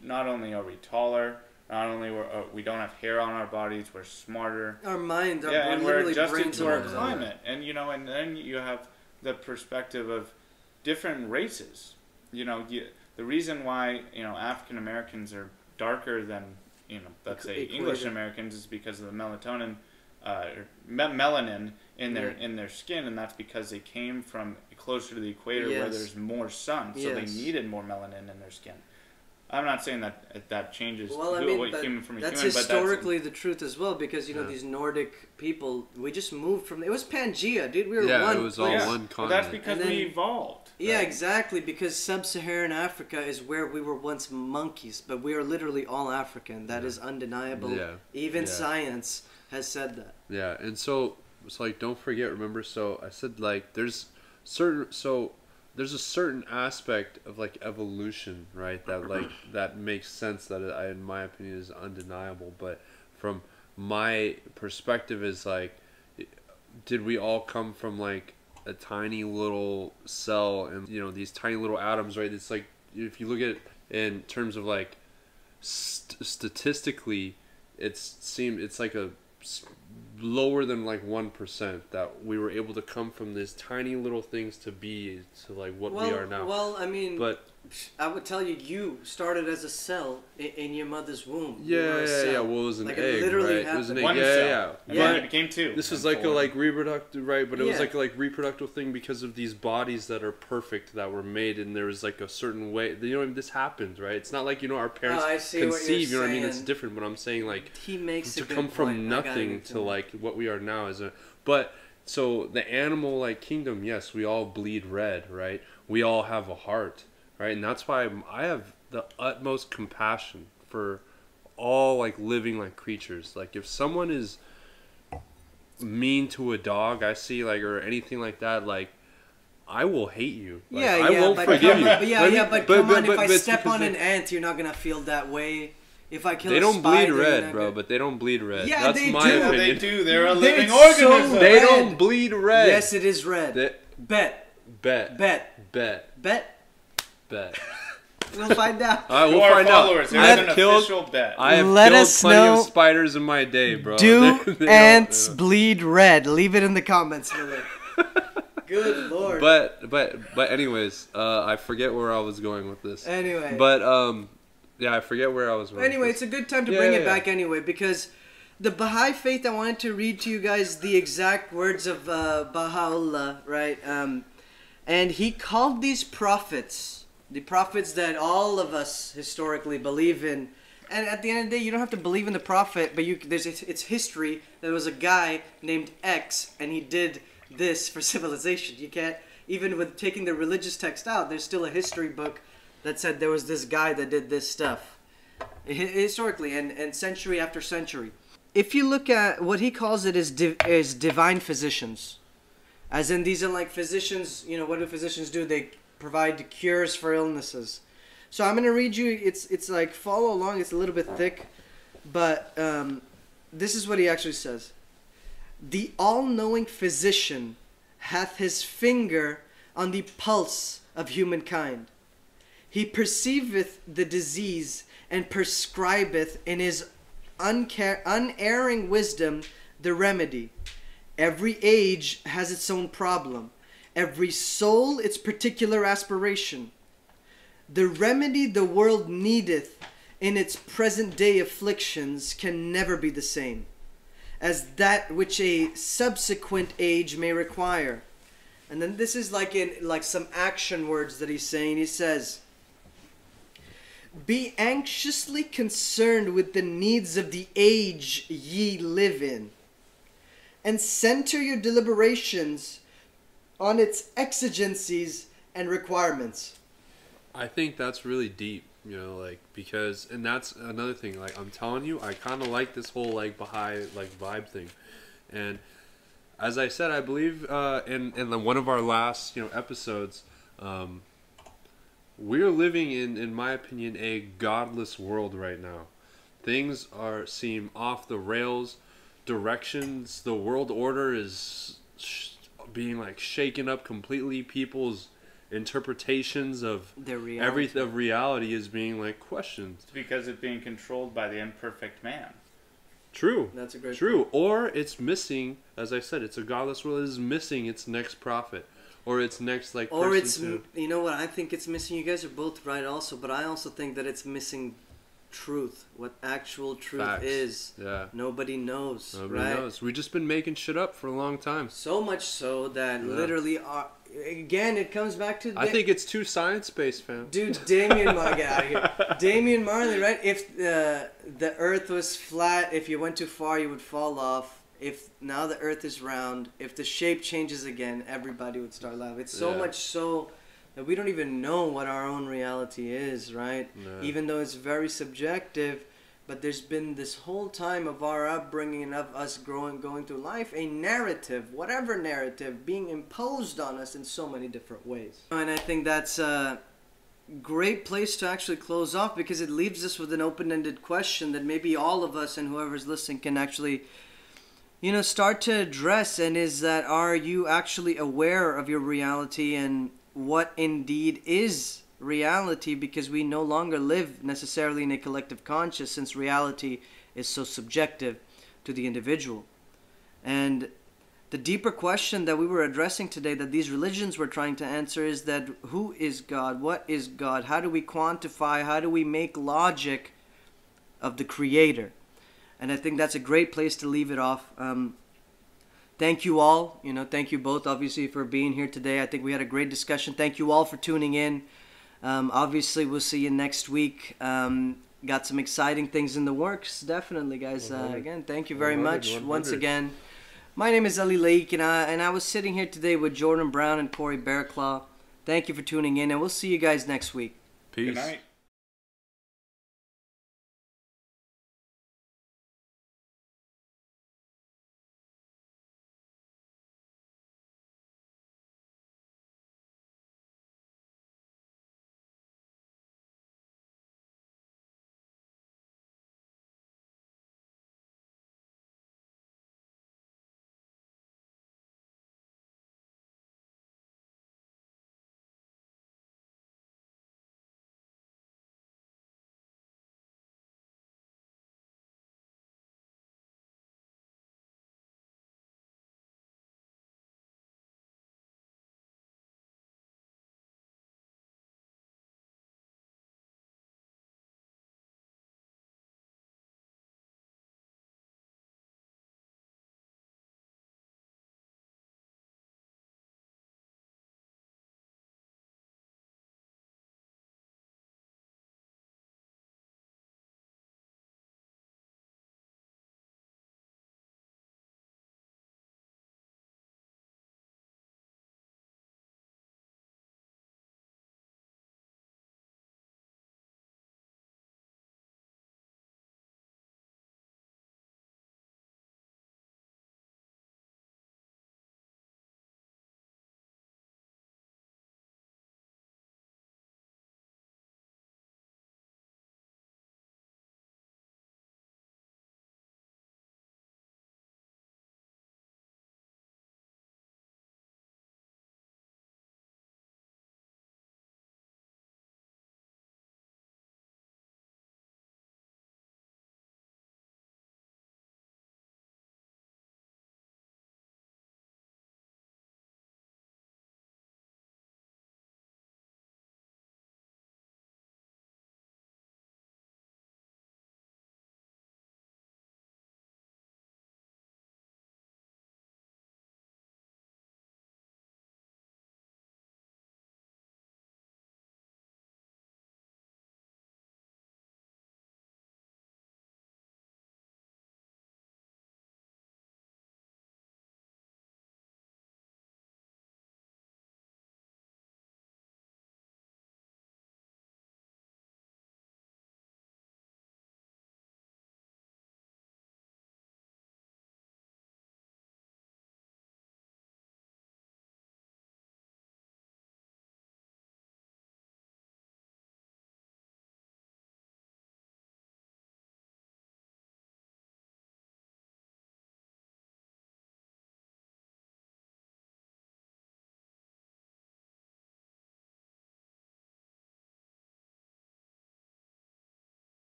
Not only are we taller, not only we're, uh, we don't have hair on our bodies, we're smarter Our minds are yeah, and we're adjusted to our our climate, and you know, and then you have the perspective of different races. You know, you, the reason why you know African Americans are darker than you know, let's say Equator. English Americans is because of the melatonin, uh, me- melanin in their Yeah. in their skin, and that's because they came from closer to the equator where there's more sun, so Yes. they needed more melanin in their skin. I'm not saying that that changes Well, I who- mean, what that- human from a that's human, but that's historically the truth as well, because you know Yeah. these Nordic people, we just moved from. It was Pangea, dude. We were Yeah, one. it was that's, all yeah, one but that's because And we then- evolved. Yeah, right? exactly. Because sub-Saharan Africa is where we were once monkeys, but we are literally all African. That is undeniable. Yeah. Even Yeah. science has said that. Yeah, and so it's like don't forget. Remember, so I said like there's certain so there's a certain aspect of like evolution, right? That like that makes sense. That I, in my opinion, is undeniable. But from my perspective, is like, did we all come from like a tiny little cell and you know these tiny little atoms, right? It's like if you look at it in terms of like st- statistically, it's seem it's like a lower than like one percent that we were able to come from these tiny little things to be to like what well, we are now. well, I mean, but I would tell you, you started as a cell in, in your mother's womb. Yeah, were yeah, yeah. Well, it was an Like, it egg, literally right? It was an egg. One yeah, cell. yeah, And Yeah. then But it became two. This was and like a like reproductive, right? But it was like a like reproductive thing because of these bodies that are perfect that were made, and there was like a certain way. You know, this happens, right? It's not like you know our oh, parents Oh, I see conceive. You know what I mean? It's different. But I'm saying like He makes to good come from point. Nothing to him. like what we are now is a but so the animal like kingdom yes we all bleed red right we all have a heart right and that's why I'm- i have the utmost compassion for all like living like creatures like if someone is mean to a dog i see like or anything like that like I will hate you. Like, yeah, I yeah, won't but forgive come you. but yeah, Let me- yeah, but, come on. if I step because on they- an ant, you're not gonna feel that way. If I kill They a don't spider, bleed red, bro, gonna- but they don't bleed red. Yeah, That's they my do. Opinion. they do. They're a They're living so organism. They Red. don't bleed red. Yes, it is red. They- Bet, bet, bet, bet, bet. bet. We'll find out. All right, we'll our find followers, out. here's I've an killed. official bet. I have Let killed us plenty know- of spiders in my day, bro. Do They- they ants bleed red? Leave it in the comments below. Good lord. But but but anyways, uh, I forget where I was going with this. anyway, But um, yeah, I forget where I was. Going anyway, it's a good time to Yeah, bring yeah, it yeah. back anyway because the Baha'i faith. I wanted to read to you guys the exact words of uh, Baha'u'llah, right? Um, and he called these prophets, the prophets that all of us historically believe in. And at the end of the day, you don't have to believe in the prophet, but you there's it's history. There was a guy named X, and he did this for civilization. You can't even with taking the religious text out. There's still a history book that said there was this guy that did this stuff. historically and, and century after century. If you look at what he calls it is div- is divine physicians, as in these are like physicians. You know what do physicians do? They provide cures for illnesses. So I'm gonna read you. It's it's like follow along. It's a little bit thick, but um, this is what he actually says. The all-knowing physician hath his finger on the pulse of humankind. He perceiveth the disease and prescribeth in his unerring wisdom the remedy. Every age has its own problem, every soul its particular aspiration. The remedy the world needeth in its present day afflictions can never be the same as that which a subsequent age may require. And then this is like in like some action words that he's saying. He says, "Be anxiously concerned with the needs of the age ye live in, and center your deliberations on its exigencies and requirements." I think that's really deep, you know, like because and that's another thing. Like I'm telling you, I kind of like this whole like Baha'i like vibe thing, and as I said, I believe uh, in in the, one of our last you know episodes, um, we're living in, in my opinion, a godless world right now. Things are seem off the rails. Directions, the world order is sh- being like shaken up completely. People's interpretations of Their every reality. of reality is being like questioned. It's because it's being controlled by the imperfect man. True. That's a great True. Or it's missing, as I said, it's a godless world. It is missing its next prophet, or its next like. Or person it's to- you know what I think it's missing. You guys are both right also, but I also think that it's missing truth. What actual truth Facts. is. yeah. Nobody knows, Nobody right? knows. We've just been making shit up for a long time. So much so that Yeah. literally, are, again, it comes back to. I think it's too science based, fam. Dude, Damian Mar- get out of here. Damian Marley, right? If uh, the Earth was flat, if you went too far, you would fall off. If now the Earth is round, if the shape changes again, everybody would start laughing. It's so Yeah. much so that we don't even know what our own reality is, right? No. Even though it's very subjective, but there's been this whole time of our upbringing and of us growing, going through life, a narrative, whatever narrative, being imposed on us in so many different ways. And I think that's a great place to actually close off because it leaves us with an open-ended question that maybe all of us and whoever's listening can actually you know start to address and is that are you actually aware of your reality and what indeed is reality because we no longer live necessarily in a collective conscious since reality is so subjective to the individual and the deeper question that we were addressing today that these religions were trying to answer is that who is God? What is God? How do we quantify? How do we make logic of the Creator? And I think that's a great place to leave it off. Um, thank you all. You know, thank you both, obviously, for being here today. I think we had a great discussion. Thank you all for tuning in. Um, obviously, we'll see you next week. Um, got some exciting things in the works, definitely, guys. Uh, again, thank you very 100, much once again. My name is Ali Lake, and I, and I was sitting here today with Jordan Brown and Corey Bearclaw. Thank you for tuning in, and we'll see you guys next week. Peace. Good night.